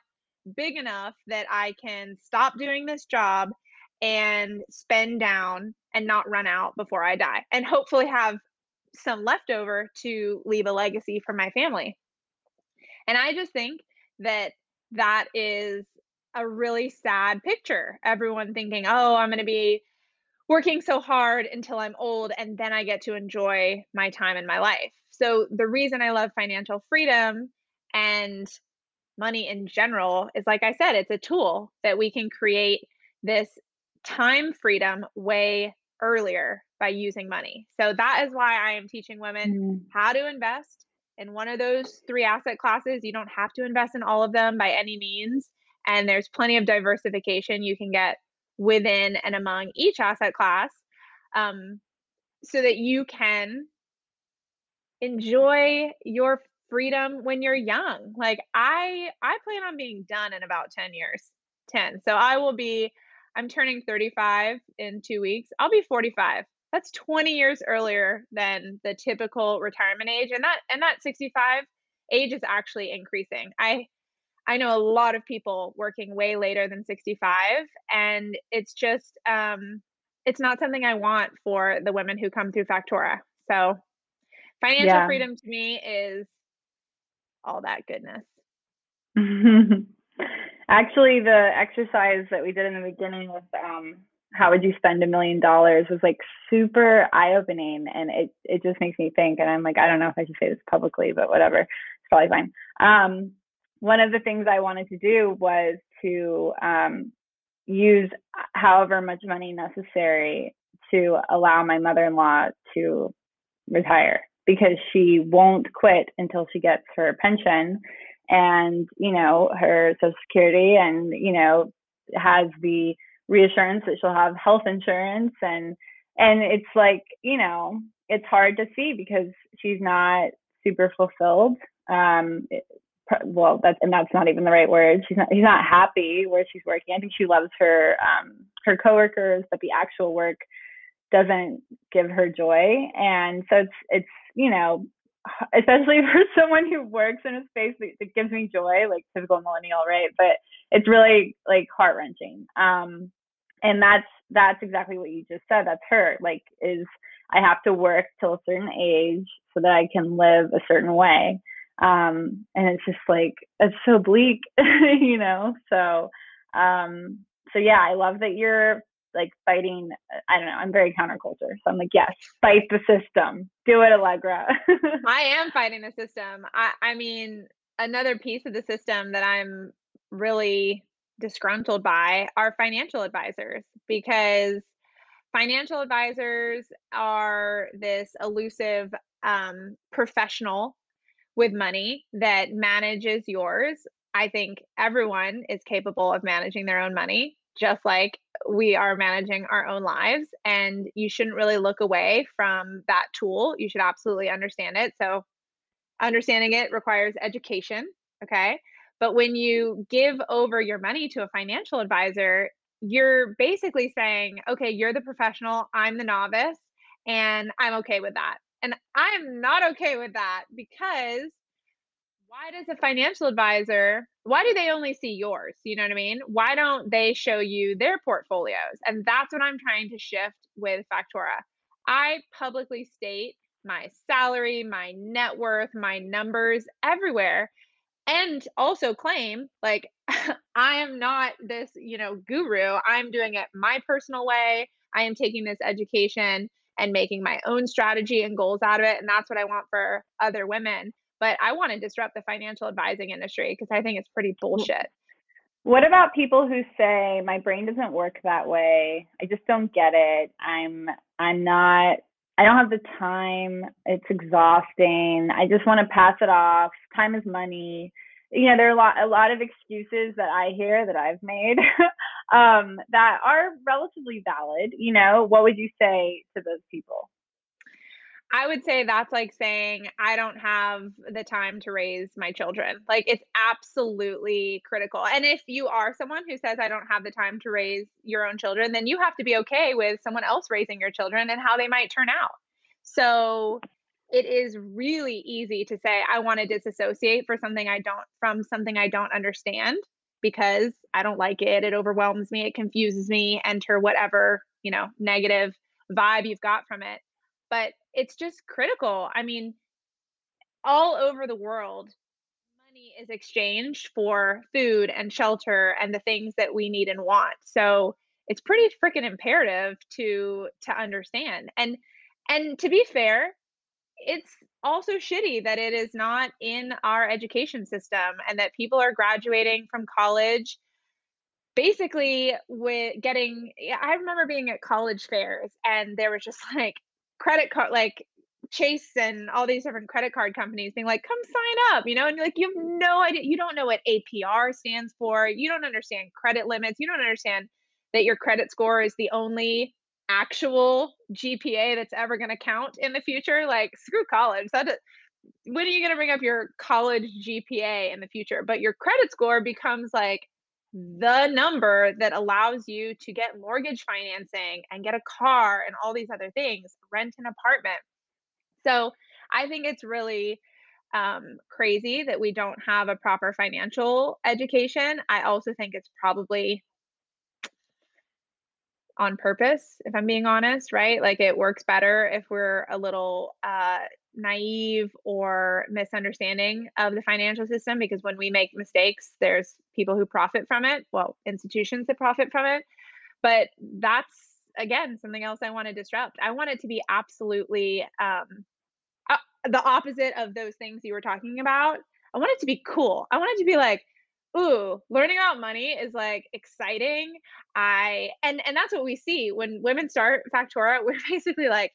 big enough that I can stop doing this job and spend down and not run out before I die, and hopefully have some leftover to leave a legacy for my family. And I just think that that is a really sad picture. Everyone thinking, oh, I'm going to be working so hard until I'm old and then I get to enjoy my time in my life. So, the reason I love financial freedom and money in general is like I said, it's a tool that we can create this time freedom way earlier by using money. So, that is why I am teaching women Mm. how to invest in one of those three asset classes. You don't have to invest in all of them by any means. And there's plenty of diversification you can get within and among each asset class um, so that you can enjoy your freedom when you're young like i i plan on being done in about 10 years 10 so i will be i'm turning 35 in two weeks i'll be 45 that's 20 years earlier than the typical retirement age and that and that 65 age is actually increasing i I know a lot of people working way later than 65 and it's just um it's not something I want for the women who come through Factora. So financial Yeah. freedom to me is all that goodness. Actually, the exercise that we did in the beginning with um, how would you spend a million dollars was like super eye opening, and it it just makes me think. And I'm like, I don't know if I should say this publicly, but whatever, it's probably fine. Um, one of the things I wanted to do was to um, use however much money necessary to allow my mother-in-law to retire because she won't quit until she gets her pension and you know her social security and you know has the reassurance that she'll have health insurance and and it's like you know it's hard to see because she's not super fulfilled um it, well that's and that's not even the right word. She's not she's not happy where she's working. I think she loves her um her coworkers but the actual work doesn't give her joy. And so it's it's you know especially for someone who works in a space that, that gives me joy like typical millennial right? But it's really like heart wrenching um and that's that's exactly what you just said. That's her. Like is i have to work till a certain age so that i can live a certain way. Um and it's just like it's so bleak you know? So um so yeah i love that you're like fighting i don't know i'm very counterculture so i'm like yes fight the system do it allegra I am fighting the system. I I mean, another piece of the system that I'm really disgruntled by are financial advisors because financial advisors are this elusive um, professional with money that manages yours. I think everyone is capable of managing their own money, just like we are managing our own lives. And you shouldn't really look away from that tool. You should absolutely understand it. So, understanding it requires education. Okay. But when you give over your money to a financial advisor, you're basically saying, okay, you're the professional, I'm the novice, and I'm okay with that. And I'm not okay with that because why does a financial advisor why do they only see yours? You know what i mean? Why don't they show you their portfolios? And that's what i'm trying to shift with factora. I publicly state my salary my net worth my numbers everywhere and also claim like i am not this you know guru. I'm doing it my personal way. I am taking this education and making my own strategy and goals out of it and that's what i want for other women but i want to disrupt the financial advising industry because i think it's pretty bullshit What about people who say my brain doesn't work that way? I just don't get it. I'm I'm not I don't have the time. It's exhausting. I just want to pass it off. Time is money. You know, there are a lot a lot of excuses that I hear that I've made um, that are relatively valid. You know, what would you say to those people? I would say that's like saying I don't have the time to raise my children. Like it's absolutely critical. And if you are someone who says I don't have the time to raise your own children, then you have to be okay with someone else raising your children and how they might turn out. So it is really easy to say I want to disassociate for something I don't from something I don't understand because I don't like it. It overwhelms me, it confuses me, enter whatever, you know, negative vibe you've got from it. But it's just critical. I mean, all over the world, money is exchanged for food and shelter and the things that we need and want. So it's pretty freaking imperative to to understand. And and to be fair, it's also shitty that it is not in our education system and that people are graduating from college basically with getting I remember being at college fairs and there was just like credit card like Chase and all these different credit card companies being like, come sign up, you know, and you're like, you have mm-hmm. no idea. You don't know what APR stands for. You don't understand credit limits. You don't understand that your credit score is the only actual GPA that's ever going to count in the future. Like, screw college. That when are you going to bring up your college GPA in the future? But your credit score becomes like the number that allows you to get mortgage financing and get a car and all these other things, rent an apartment. So I think it's really um, crazy that we don't have a proper financial education. I also think it's probably on purpose, if I'm being honest, right? Like it works better if we're a little uh, naive or misunderstanding of the financial system because when we make mistakes, there's people who profit from it, well, institutions that profit from it. But that's again something else I want to disrupt. I want it to be absolutely um, uh, the opposite of those things you were talking about. I want it to be cool. I want it to be like, ooh, learning about money is like exciting. I and and that's what we see when women start Factora. We're basically like,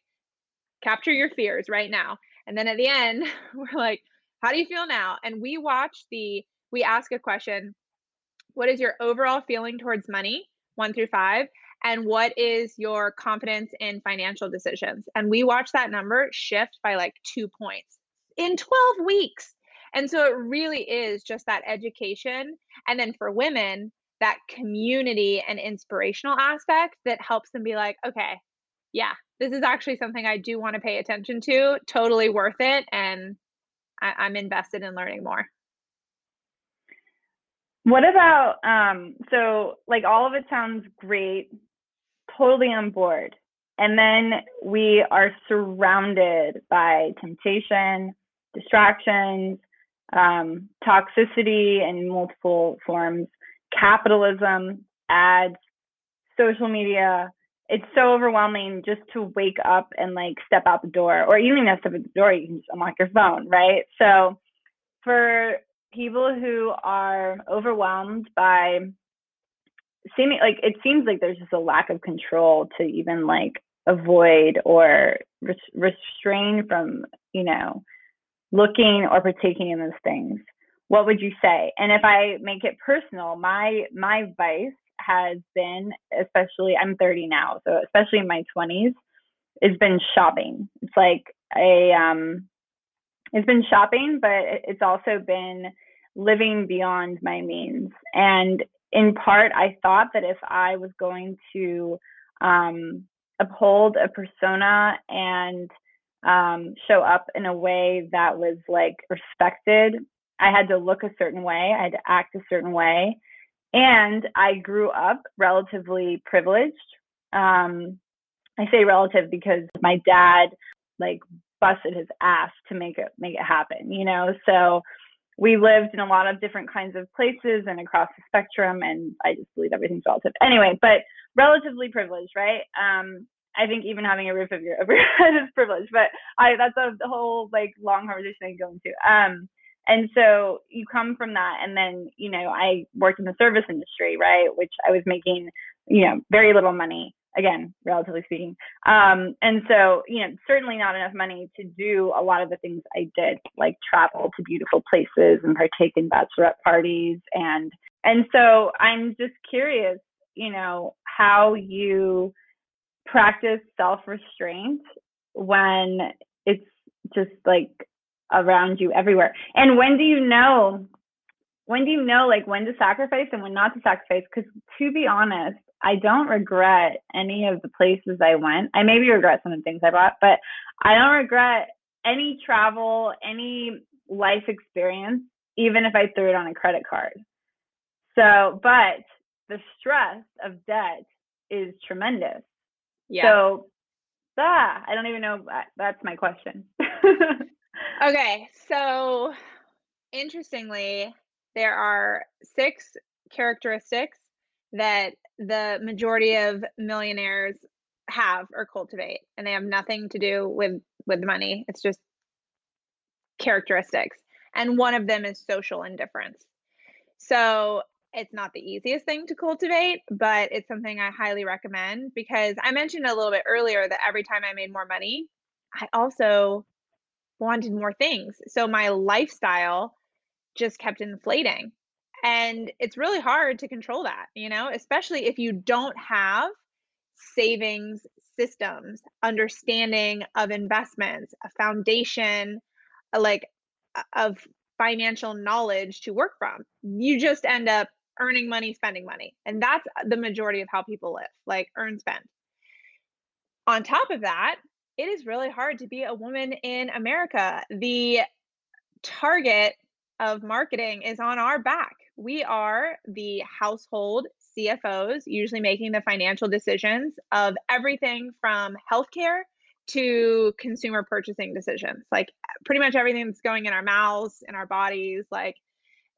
capture your fears right now. And then at the end, we're like, how do you feel now? And we watch the we ask a question, what is your overall feeling towards money? One through five. And what is your confidence in financial decisions? And we watch that number shift by like two points in 12 weeks. And so it really is just that education. And then for women, that community and inspirational aspect that helps them be like, okay, yeah, this is actually something I do want to pay attention to. Totally worth it. And I, am invested in learning more. What about, um, so like all of it sounds great, totally on board. And then we are surrounded by temptation, distractions, um, toxicity in multiple forms, capitalism, ads, social media. It's so overwhelming just to wake up and like step out the door, or don't even have step out the door. You can just unlock your phone, right? So, for people who are overwhelmed by seeming like it seems like there's just a lack of control to even like avoid or res- restrain from you know looking or partaking in those things what would you say and if i make it personal my my vice has been especially i'm 30 now so especially in my 20s it's been shopping it's like a um it's been shopping but it's also been living beyond my means and in part i thought that if i was going to um uphold a persona and um, show up in a way that was like respected. I had to look a certain way, I had to act a certain way. And I grew up relatively privileged. Um, I say relative because my dad like busted his ass to make it make it happen, you know. So we lived in a lot of different kinds of places and across the spectrum, and I just believe everything's relative. Anyway, but relatively privileged, right? Um, I think even having a roof over your, head is privilege, but I that's a whole like long conversation I can go into. Um, And so you come from that, and then you know I worked in the service industry, right, which I was making you know very little money again, relatively speaking. Um, and so, you know, certainly not enough money to do a lot of the things I did, like travel to beautiful places and partake in bachelorette parties. And, and so I'm just curious, you know, how you practice self restraint when it's just like around you everywhere. And when do you know? When do you know like when to sacrifice and when not to sacrifice? Because to be honest, I don't regret any of the places I went. I maybe regret some of the things I bought, but I don't regret any travel, any life experience, even if I threw it on a credit card. So, but the stress of debt is tremendous. Yeah. So, ah, I don't even know. That's my question. okay. So, interestingly, there are six characteristics that the majority of millionaires have or cultivate and they have nothing to do with with money it's just characteristics and one of them is social indifference so it's not the easiest thing to cultivate but it's something i highly recommend because i mentioned a little bit earlier that every time i made more money i also wanted more things so my lifestyle just kept inflating and it's really hard to control that, you know, especially if you don't have savings systems, understanding of investments, a foundation, uh, like of financial knowledge to work from. You just end up earning money, spending money. And that's the majority of how people live, like earn, spend. On top of that, it is really hard to be a woman in America. The target of marketing is on our back we are the household CFOs, usually making the financial decisions of everything from healthcare to consumer purchasing decisions. Like pretty much everything that's going in our mouths, in our bodies, like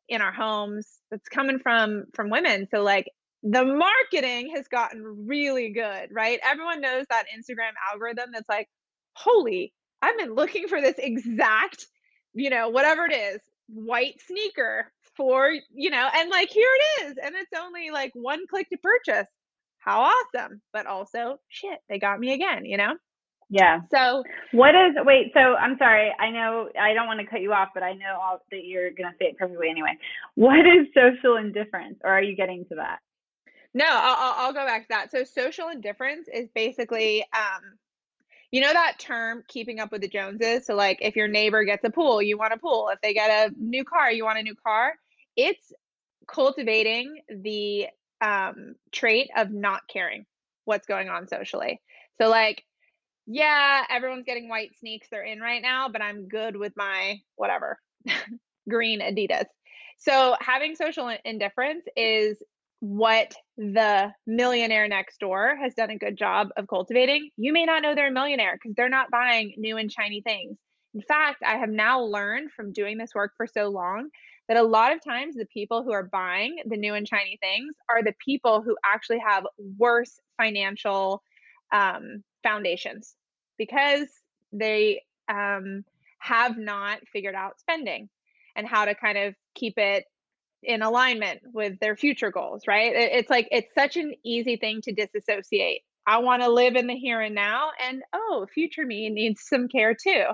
in our homes, that's coming from from women. So like the marketing has gotten really good, right? Everyone knows that Instagram algorithm that's like, holy, I've been looking for this exact, you know, whatever it is, white sneaker for, you know, and like here it is. And it's only like one click to purchase. How awesome. But also, shit, they got me again, you know? Yeah. So, what is, wait, so I'm sorry. I know, I don't want to cut you off, but I know all, that you're going to say it perfectly anyway. What is social indifference? Or are you getting to that? No, I'll, I'll go back to that. So, social indifference is basically, um, you know that term keeping up with the joneses so like if your neighbor gets a pool you want a pool if they get a new car you want a new car it's cultivating the um, trait of not caring what's going on socially. So, like, yeah, everyone's getting white sneaks they're in right now, but I'm good with my whatever green Adidas. So, having social indifference is what the millionaire next door has done a good job of cultivating. You may not know they're a millionaire because they're not buying new and shiny things. In fact, I have now learned from doing this work for so long that a lot of times the people who are buying the new and shiny things are the people who actually have worse financial um, foundations because they um, have not figured out spending and how to kind of keep it in alignment with their future goals, right? It's like it's such an easy thing to disassociate. I want to live in the here and now, and oh, future me needs some care too.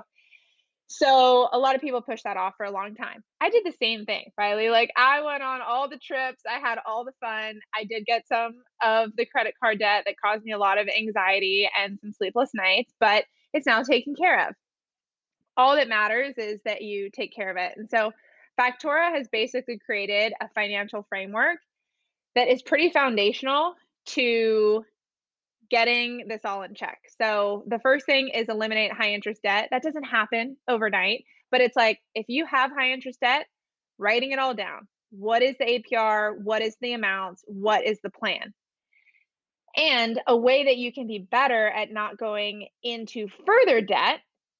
So a lot of people push that off for a long time. I did the same thing, Riley. Like I went on all the trips, I had all the fun. I did get some of the credit card debt that caused me a lot of anxiety and some sleepless nights, but it's now taken care of. All that matters is that you take care of it. And so Factora has basically created a financial framework that is pretty foundational to getting this all in check. So the first thing is eliminate high interest debt. That doesn't happen overnight, but it's like if you have high interest debt, writing it all down. What is the APR? What is the amounts? What is the plan? And a way that you can be better at not going into further debt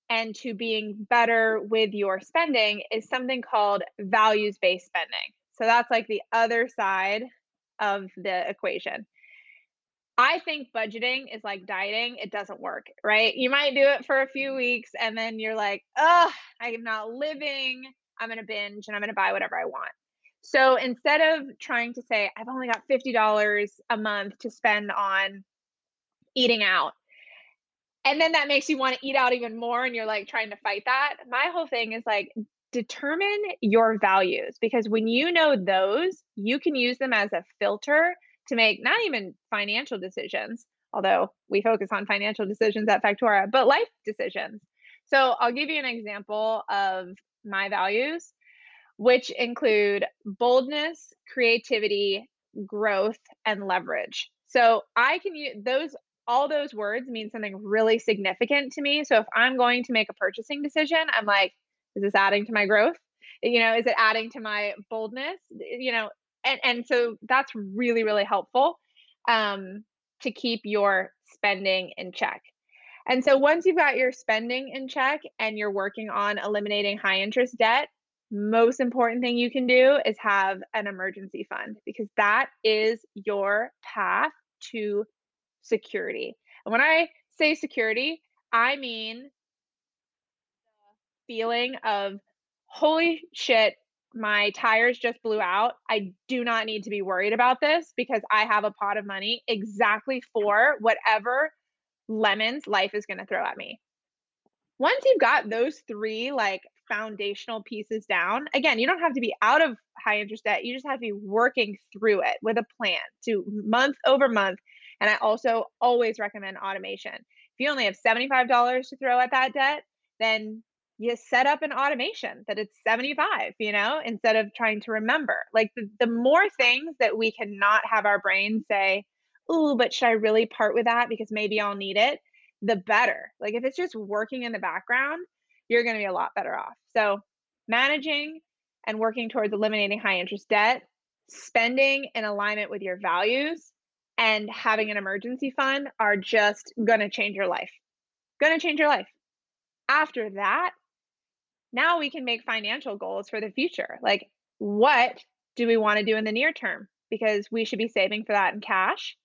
and to being better with your spending is something called values based spending. So that's like the other side of the equation. I think budgeting is like dieting. It doesn't work, right? You might do it for a few weeks and then you're like, oh, I am not living. I'm going to binge and I'm going to buy whatever I want. So instead of trying to say, I've only got $50 a month to spend on eating out, and then that makes you want to eat out even more and you're like trying to fight that. My whole thing is like, determine your values because when you know those, you can use them as a filter to make not even financial decisions, although we focus on financial decisions at Factora, but life decisions. So I'll give you an example of my values, which include boldness, creativity, growth, and leverage. So I can use those all those words mean something really significant to me. So if I'm going to make a purchasing decision, I'm like, is this adding to my growth? You know, is it adding to my boldness? You know, and and so that's really really helpful um, to keep your spending in check. And so once you've got your spending in check and you're working on eliminating high interest debt, most important thing you can do is have an emergency fund because that is your path to security. And when I say security, I mean feeling of holy shit, my tires just blew out. I do not need to be worried about this because I have a pot of money exactly for whatever lemons life is going to throw at me. Once you've got those three like foundational pieces down, again, you don't have to be out of high interest debt. You just have to be working through it with a plan to month over month. And I also always recommend automation. If you only have $75 to throw at that debt, then you set up an automation that it's 75 you know instead of trying to remember. Like the, the more things that we cannot have our brain say oh but should i really part with that because maybe i'll need it? the better. Like if it's just working in the background you're going to be a lot better off. So managing and working towards eliminating high interest debt spending in alignment with your values and having an emergency fund are just going to change your life going to change your life after that now we can make financial goals for the future. Like, what do we want to do in the near term? Because we should be saving for that in cash.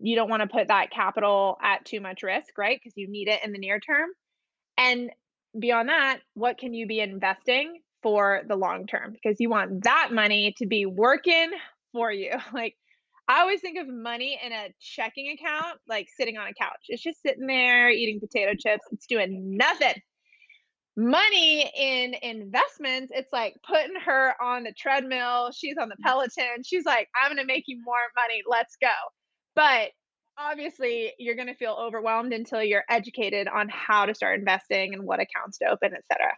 You don't want to put that capital at too much risk, right? Because you need it in the near term. And beyond that, what can you be investing for the long term? Because you want that money to be working for you. Like, I always think of money in a checking account like sitting on a couch. It's just sitting there eating potato chips. It's doing nothing money in investments, it's like putting her on the treadmill. She's on the mm. Peloton. She's like, I'm going to make you more money. Let's go. But obviously, you're going to feel overwhelmed until you're educated on how to start investing and what accounts to open, etc.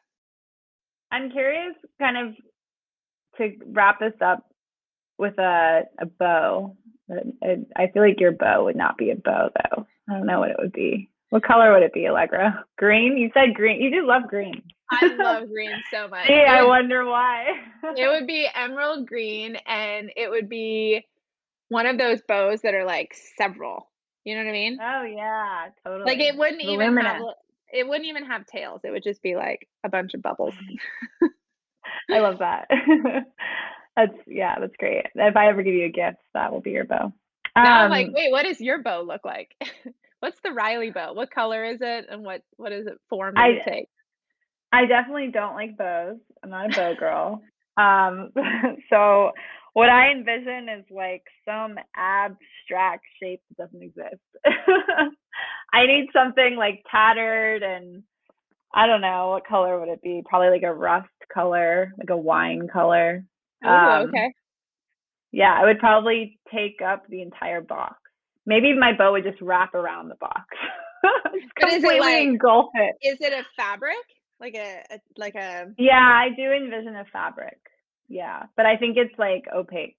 I'm curious, kind of, to wrap this up with a, a bow. I feel like your bow would not be a bow, though. I don't know what it would be. What color would it be, Allegra? Green? You said green. You do love green. I love green so much. Hey, I wonder why. it would be emerald green and it would be one of those bows that are like several. You know what I mean? Oh yeah, totally. Like it wouldn't even have it wouldn't even have tails. It would just be like a bunch of bubbles. I love that. That's yeah, that's great. If I ever give you a gift, that will be your bow. Now I'm like, um, wait, what does your bow look like? What's the Riley bow? What color is it, and what what is it form I, it take? I definitely don't like bows. I'm not a bow girl. um, so what I envision is like some abstract shape that doesn't exist. I need something like tattered and I don't know what color would it be? Probably like a rust color, like a wine color. Oh, um, okay. Yeah, I would probably take up the entire box. Maybe my bow would just wrap around the box. Completely like, engulf it. Is it a fabric? Like a, a like a Yeah, I do envision a fabric. Yeah. But I think it's like opaque.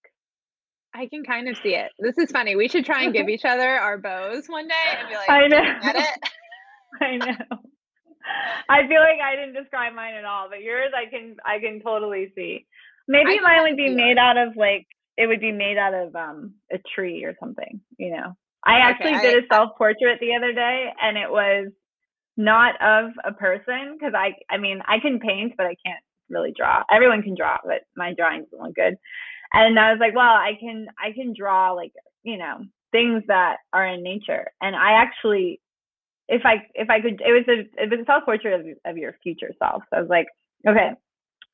I can kind of see it. This is funny. We should try and give each other our bows one day and be like, I know. Get it? I know. I feel like I didn't describe mine at all, but yours I can I can totally see. Maybe mine would be made out of like it would be made out of um a tree or something, you know. I actually okay, did a self portrait the other day and it was not of a person because I I mean I can paint but I can't really draw. Everyone can draw, but my drawing doesn't look good. And I was like, well, I can I can draw like, you know, things that are in nature. And I actually if I if I could it was a it was a self portrait of, of your future self. So I was like, okay,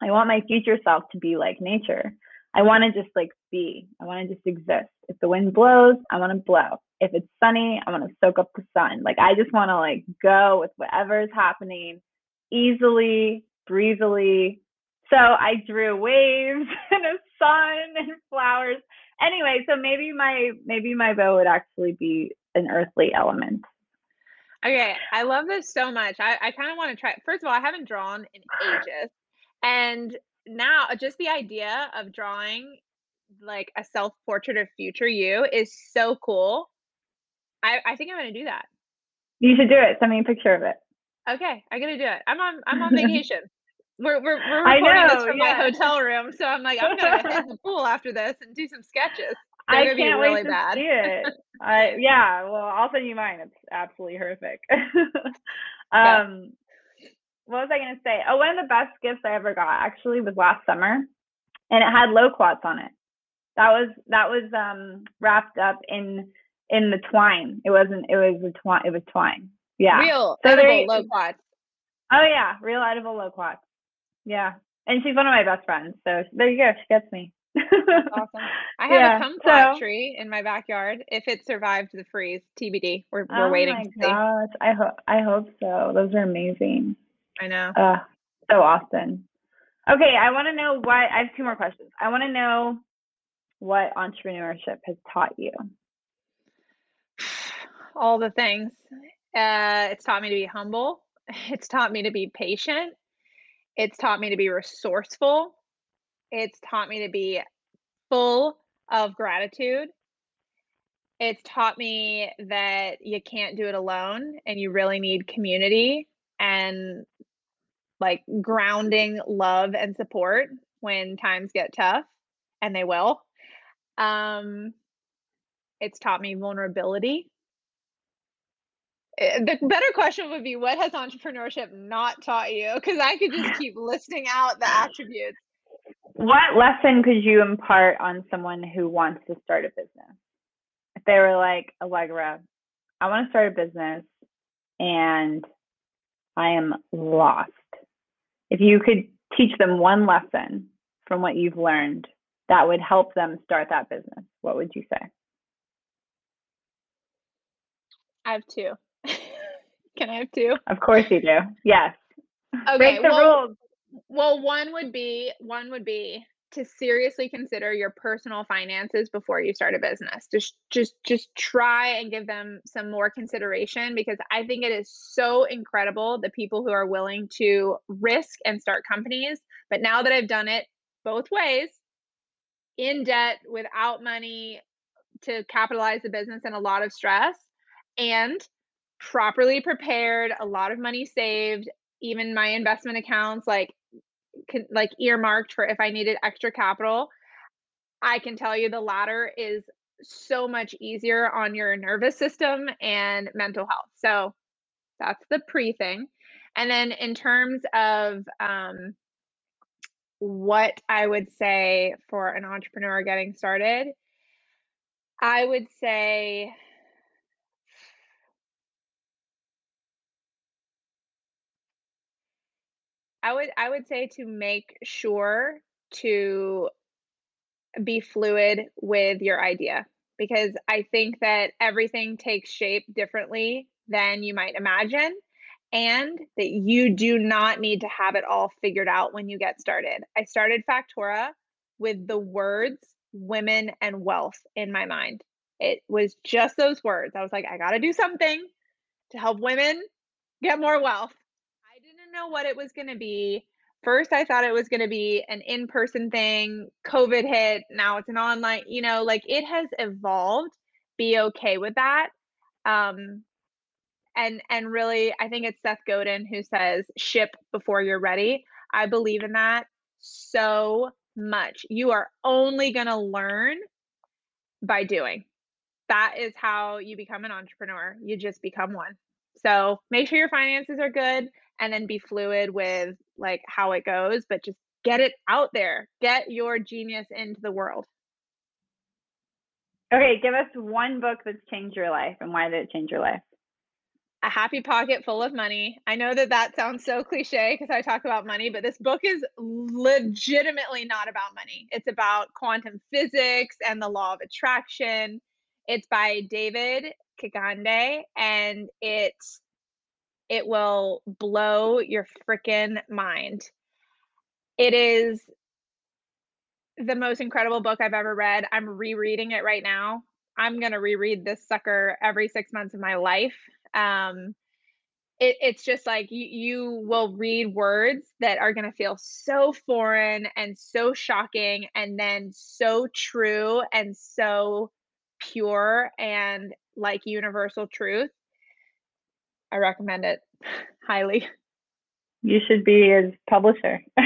I want my future self to be like nature. I want to just like be. I want to just exist. If the wind blows, I want to blow. If it's sunny, I want to soak up the sun. Like I just want to like go with whatever is happening easily, breezily. So I drew waves and a sun and flowers. Anyway, so maybe my maybe my bow would actually be an earthly element. Okay, I love this so much. I, I kind of want to try. First of all, I haven't drawn in ages. And now uh, just the idea of drawing like a self portrait of future you is so cool. I, I think I'm gonna do that. You should do it. Send me a picture of it. Okay, I'm gonna do it. I'm on I'm on vacation. We're we're we're recording this from yeah. my hotel room, so I'm like I'm gonna hit the pool after this and do some sketches. They're I can't really wait to bad. see it. I yeah, well, I'll send you mine. It's absolutely horrific. Yeah. Um, what was I gonna say? Oh, one of the best gifts I ever got actually was last summer, and it had loquats on it. That was that was um wrapped up in in the twine. It wasn't. It was a twine. It was twine. Yeah. Real So edible loquats. Oh yeah, real edible loquats. Yeah, and she's one of my best friends. So there you go. She gets me. Awesome. I have Yeah, a kumquat so- tree in my backyard. If it survived the freeze, TBD. We're we're oh waiting my to see. gosh, I hope I hope so. Those are amazing. I know. Uh, so Austin. Okay, I want to know what. I have two more questions. I want to know what entrepreneurship has taught you. all the things. Uh, it's taught me to be humble. It's taught me to be patient. It's taught me to be resourceful. It's taught me to be full of gratitude. It's taught me that you can't do it alone and you really need community and like grounding love and support when times get tough, and they will. Um, it's taught me vulnerability. Eh, The better question would be what has entrepreneurship not taught you? Because I could just keep listing out the attributes. What lesson could you impart on someone who wants to start a business? If they were like, Allegra, I want to start a business and I am lost. If you could teach them one lesson from what you've learned that would help them start that business, what would you say? I have two. Can I have two? Of course you do. Yes. Okay. Break the well, rules. well, one would be one would be to seriously consider your personal finances before you start a business. Just just just try and give them some more consideration because I think it is so incredible the people who are willing to risk and start companies. But now that I've done it both ways, in debt without money to capitalize the business and a lot of stress and properly prepared, a lot of money saved, even my investment accounts like like earmarked for if I needed extra capital. I can tell you the latter is so much easier on your nervous system and mental health. So that's the pre thing. And then in terms of um, what I would say for an entrepreneur getting started, I would say I would I would say to make sure to be fluid with your idea because I think that everything takes shape differently than you might imagine and that you do not need to have it all figured out when you get started. I started Factora with the words women and wealth in my mind. It was just those words. I was like I got to do something to help women get more wealth. Know what it was going to be. First, I thought it was going to be an in person thing. COVID hit. Now it's an online, you know, like it has evolved. Be okay with that. Um, and and really, I think it's Seth Godin who says, ship before you're ready. I believe in that so much. You are only going to learn by doing. That is how you become an entrepreneur. You just become one. So make sure your finances are good and then be fluid with like how it goes, but just get it out there. Get your genius into the world. Okay, give us one book that's changed your life and why did it change your life? a happy pocket full of money. I know that that sounds so cliche because I talk about money, but this book is legitimately not about money. It's about quantum physics and the law of attraction. It's by David Gikandi and it it will blow your freaking mind. It is the most incredible book I've ever read. I'm rereading it right now. I'm going to reread this sucker every 6 months of my life um, it, it's just like you, you will read words that are going to feel so foreign and so shocking and then so true and so pure and like universal truth. I recommend it highly. You should be his publisher.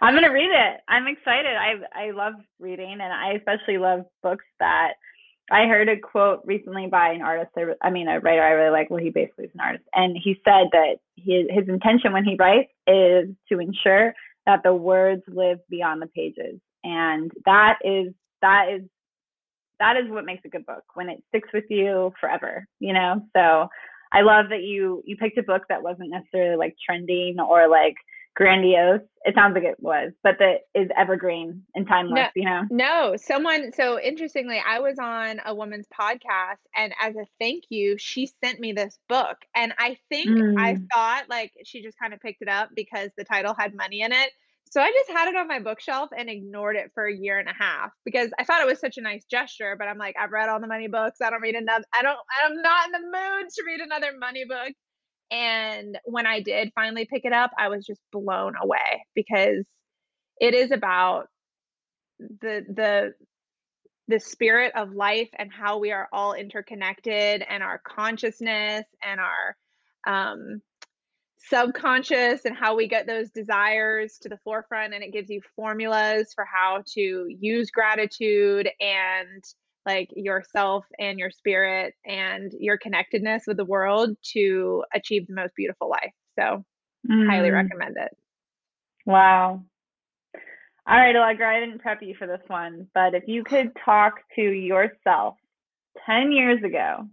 I'm gonna read it. I'm excited. I I love reading, and I especially love books that I heard a quote recently by an artist. I mean, a writer I really like. Well, he basically is an artist, and he said that his his intention when he writes is to ensure that the words live beyond the pages, and that is that is that is what makes a good book when it sticks with you forever. You know, so I love that you you picked a book that wasn't necessarily like trending or like grandiose. It sounds like it was, but that is evergreen and timeless, no, you know? No, someone, so interestingly, I was on a woman's podcast, and as a thank you, she sent me this book. And I think mm. I thought like she just kind of picked it up because the title had money in it. So I just had it on my bookshelf and ignored it for a year and a half because I thought it was such a nice gesture. But I'm like, I've read all the money books. I don't read another. I don't. I'm not in the mood to read another money book. And when I did finally pick it up, I was just blown away because it is about the the the spirit of life and how we are all interconnected and our consciousness and our um, subconscious and how we get those desires to the forefront and it gives you formulas for how to use gratitude and like yourself and your spirit and your connectedness with the world to achieve the most beautiful life. So, mm. highly recommend it. Wow. All right, Allegra, I didn't prep you for this one, but if you could talk to yourself 10 years ago,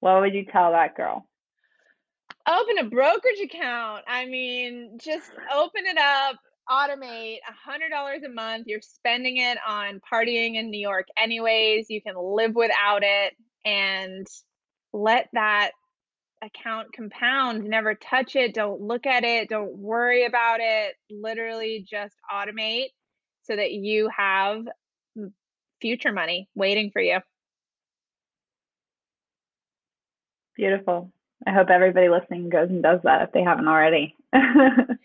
what would you tell that girl? Open a brokerage account. I mean, just open it up, automate a hundred dollars a month. You're spending it on partying in new york anyways. You can live without it and let that account compound. Never touch it. Don't look at it. Don't worry about it. Literally just automate so that you have future money waiting for you. Beautiful I hope everybody listening goes and does that if they haven't already. and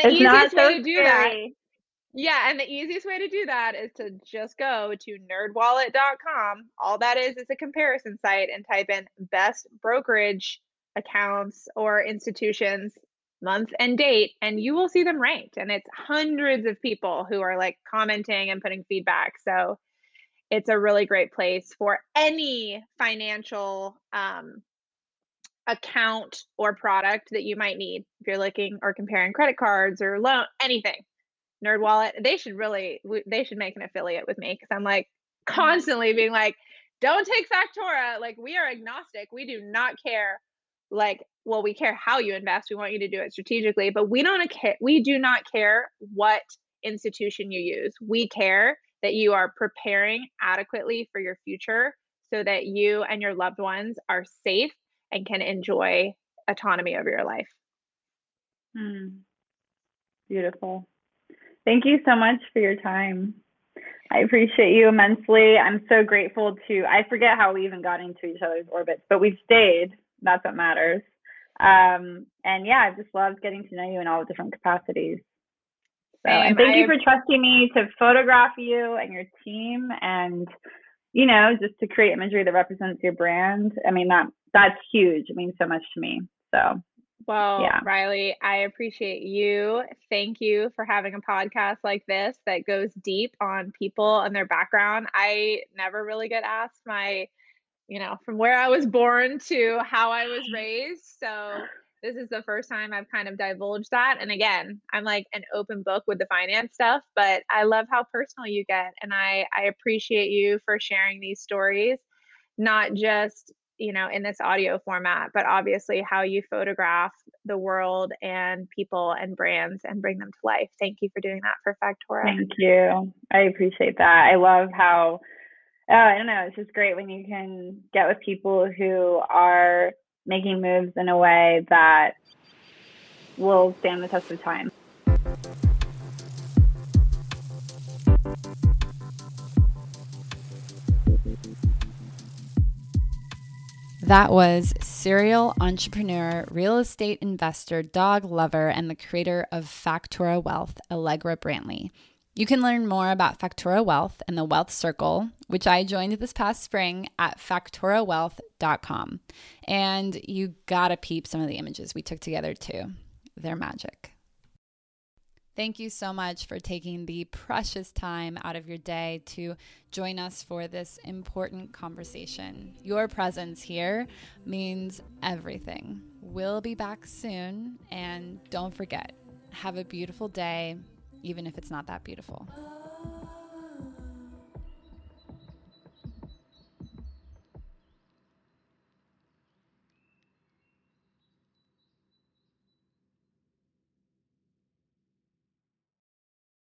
the it's easiest way so to do scary. that. Yeah, and the easiest way to do that is to just go to nerdwallet.com. All that is is a comparison site and type in best brokerage accounts or institutions month and date and you will see them ranked and it's hundreds of people who are like commenting and putting feedback. So it's a really great place for any financial um, account or product that you might need if you're looking or comparing credit cards or loan anything. Nerd wallet they should really they should make an affiliate with me because i'm like mm-hmm. constantly being like don't take factora. Like we are agnostic. We do not care like well we care how you invest. We want you to do it strategically but we don't care we do not care what institution you use. We care that you are preparing adequately for your future so that you and your loved ones are safe and can enjoy autonomy over your life. Hmm. Beautiful. Thank you so much for your time. I appreciate you immensely. I'm so grateful to, I forget how we even got into each other's orbits, but we've stayed. That's what matters. Um, and yeah, I've just loved getting to know you in all different capacities. So, and thank I you for trusting me to photograph you and your team and, you know, just to create imagery that represents your brand. I mean, that that's huge. It means so much to me. So well, yeah. Riley, I appreciate you. Thank you for having a podcast like this that goes deep on people and their background. I never really get asked my, you know, from where I was born to how I was raised. So this is the first time I've kind of divulged that. And again, I'm like an open book with the finance stuff, but I love how personal you get. And I, I appreciate you for sharing these stories, not just you know, in this audio format, but obviously how you photograph the world and people and brands and bring them to life. Thank you for doing that for Factora. Thank you. I appreciate that. I love how, uh, I don't know, it's just great when you can get with people who are making moves in a way that will stand the test of time. That was serial entrepreneur, real estate investor, dog lover, and the creator of Factora Wealth, Allegra Brantley. You can learn more about Factora Wealth and the Wealth Circle, which I joined this past spring at factorawealth.com. And you gotta peep some of the images we took together too. They're magic. Thank you so much for taking the precious time out of your day to join us for this important conversation. Your presence here means everything. We'll be back soon, and don't forget, have a beautiful day, even if it's not that beautiful.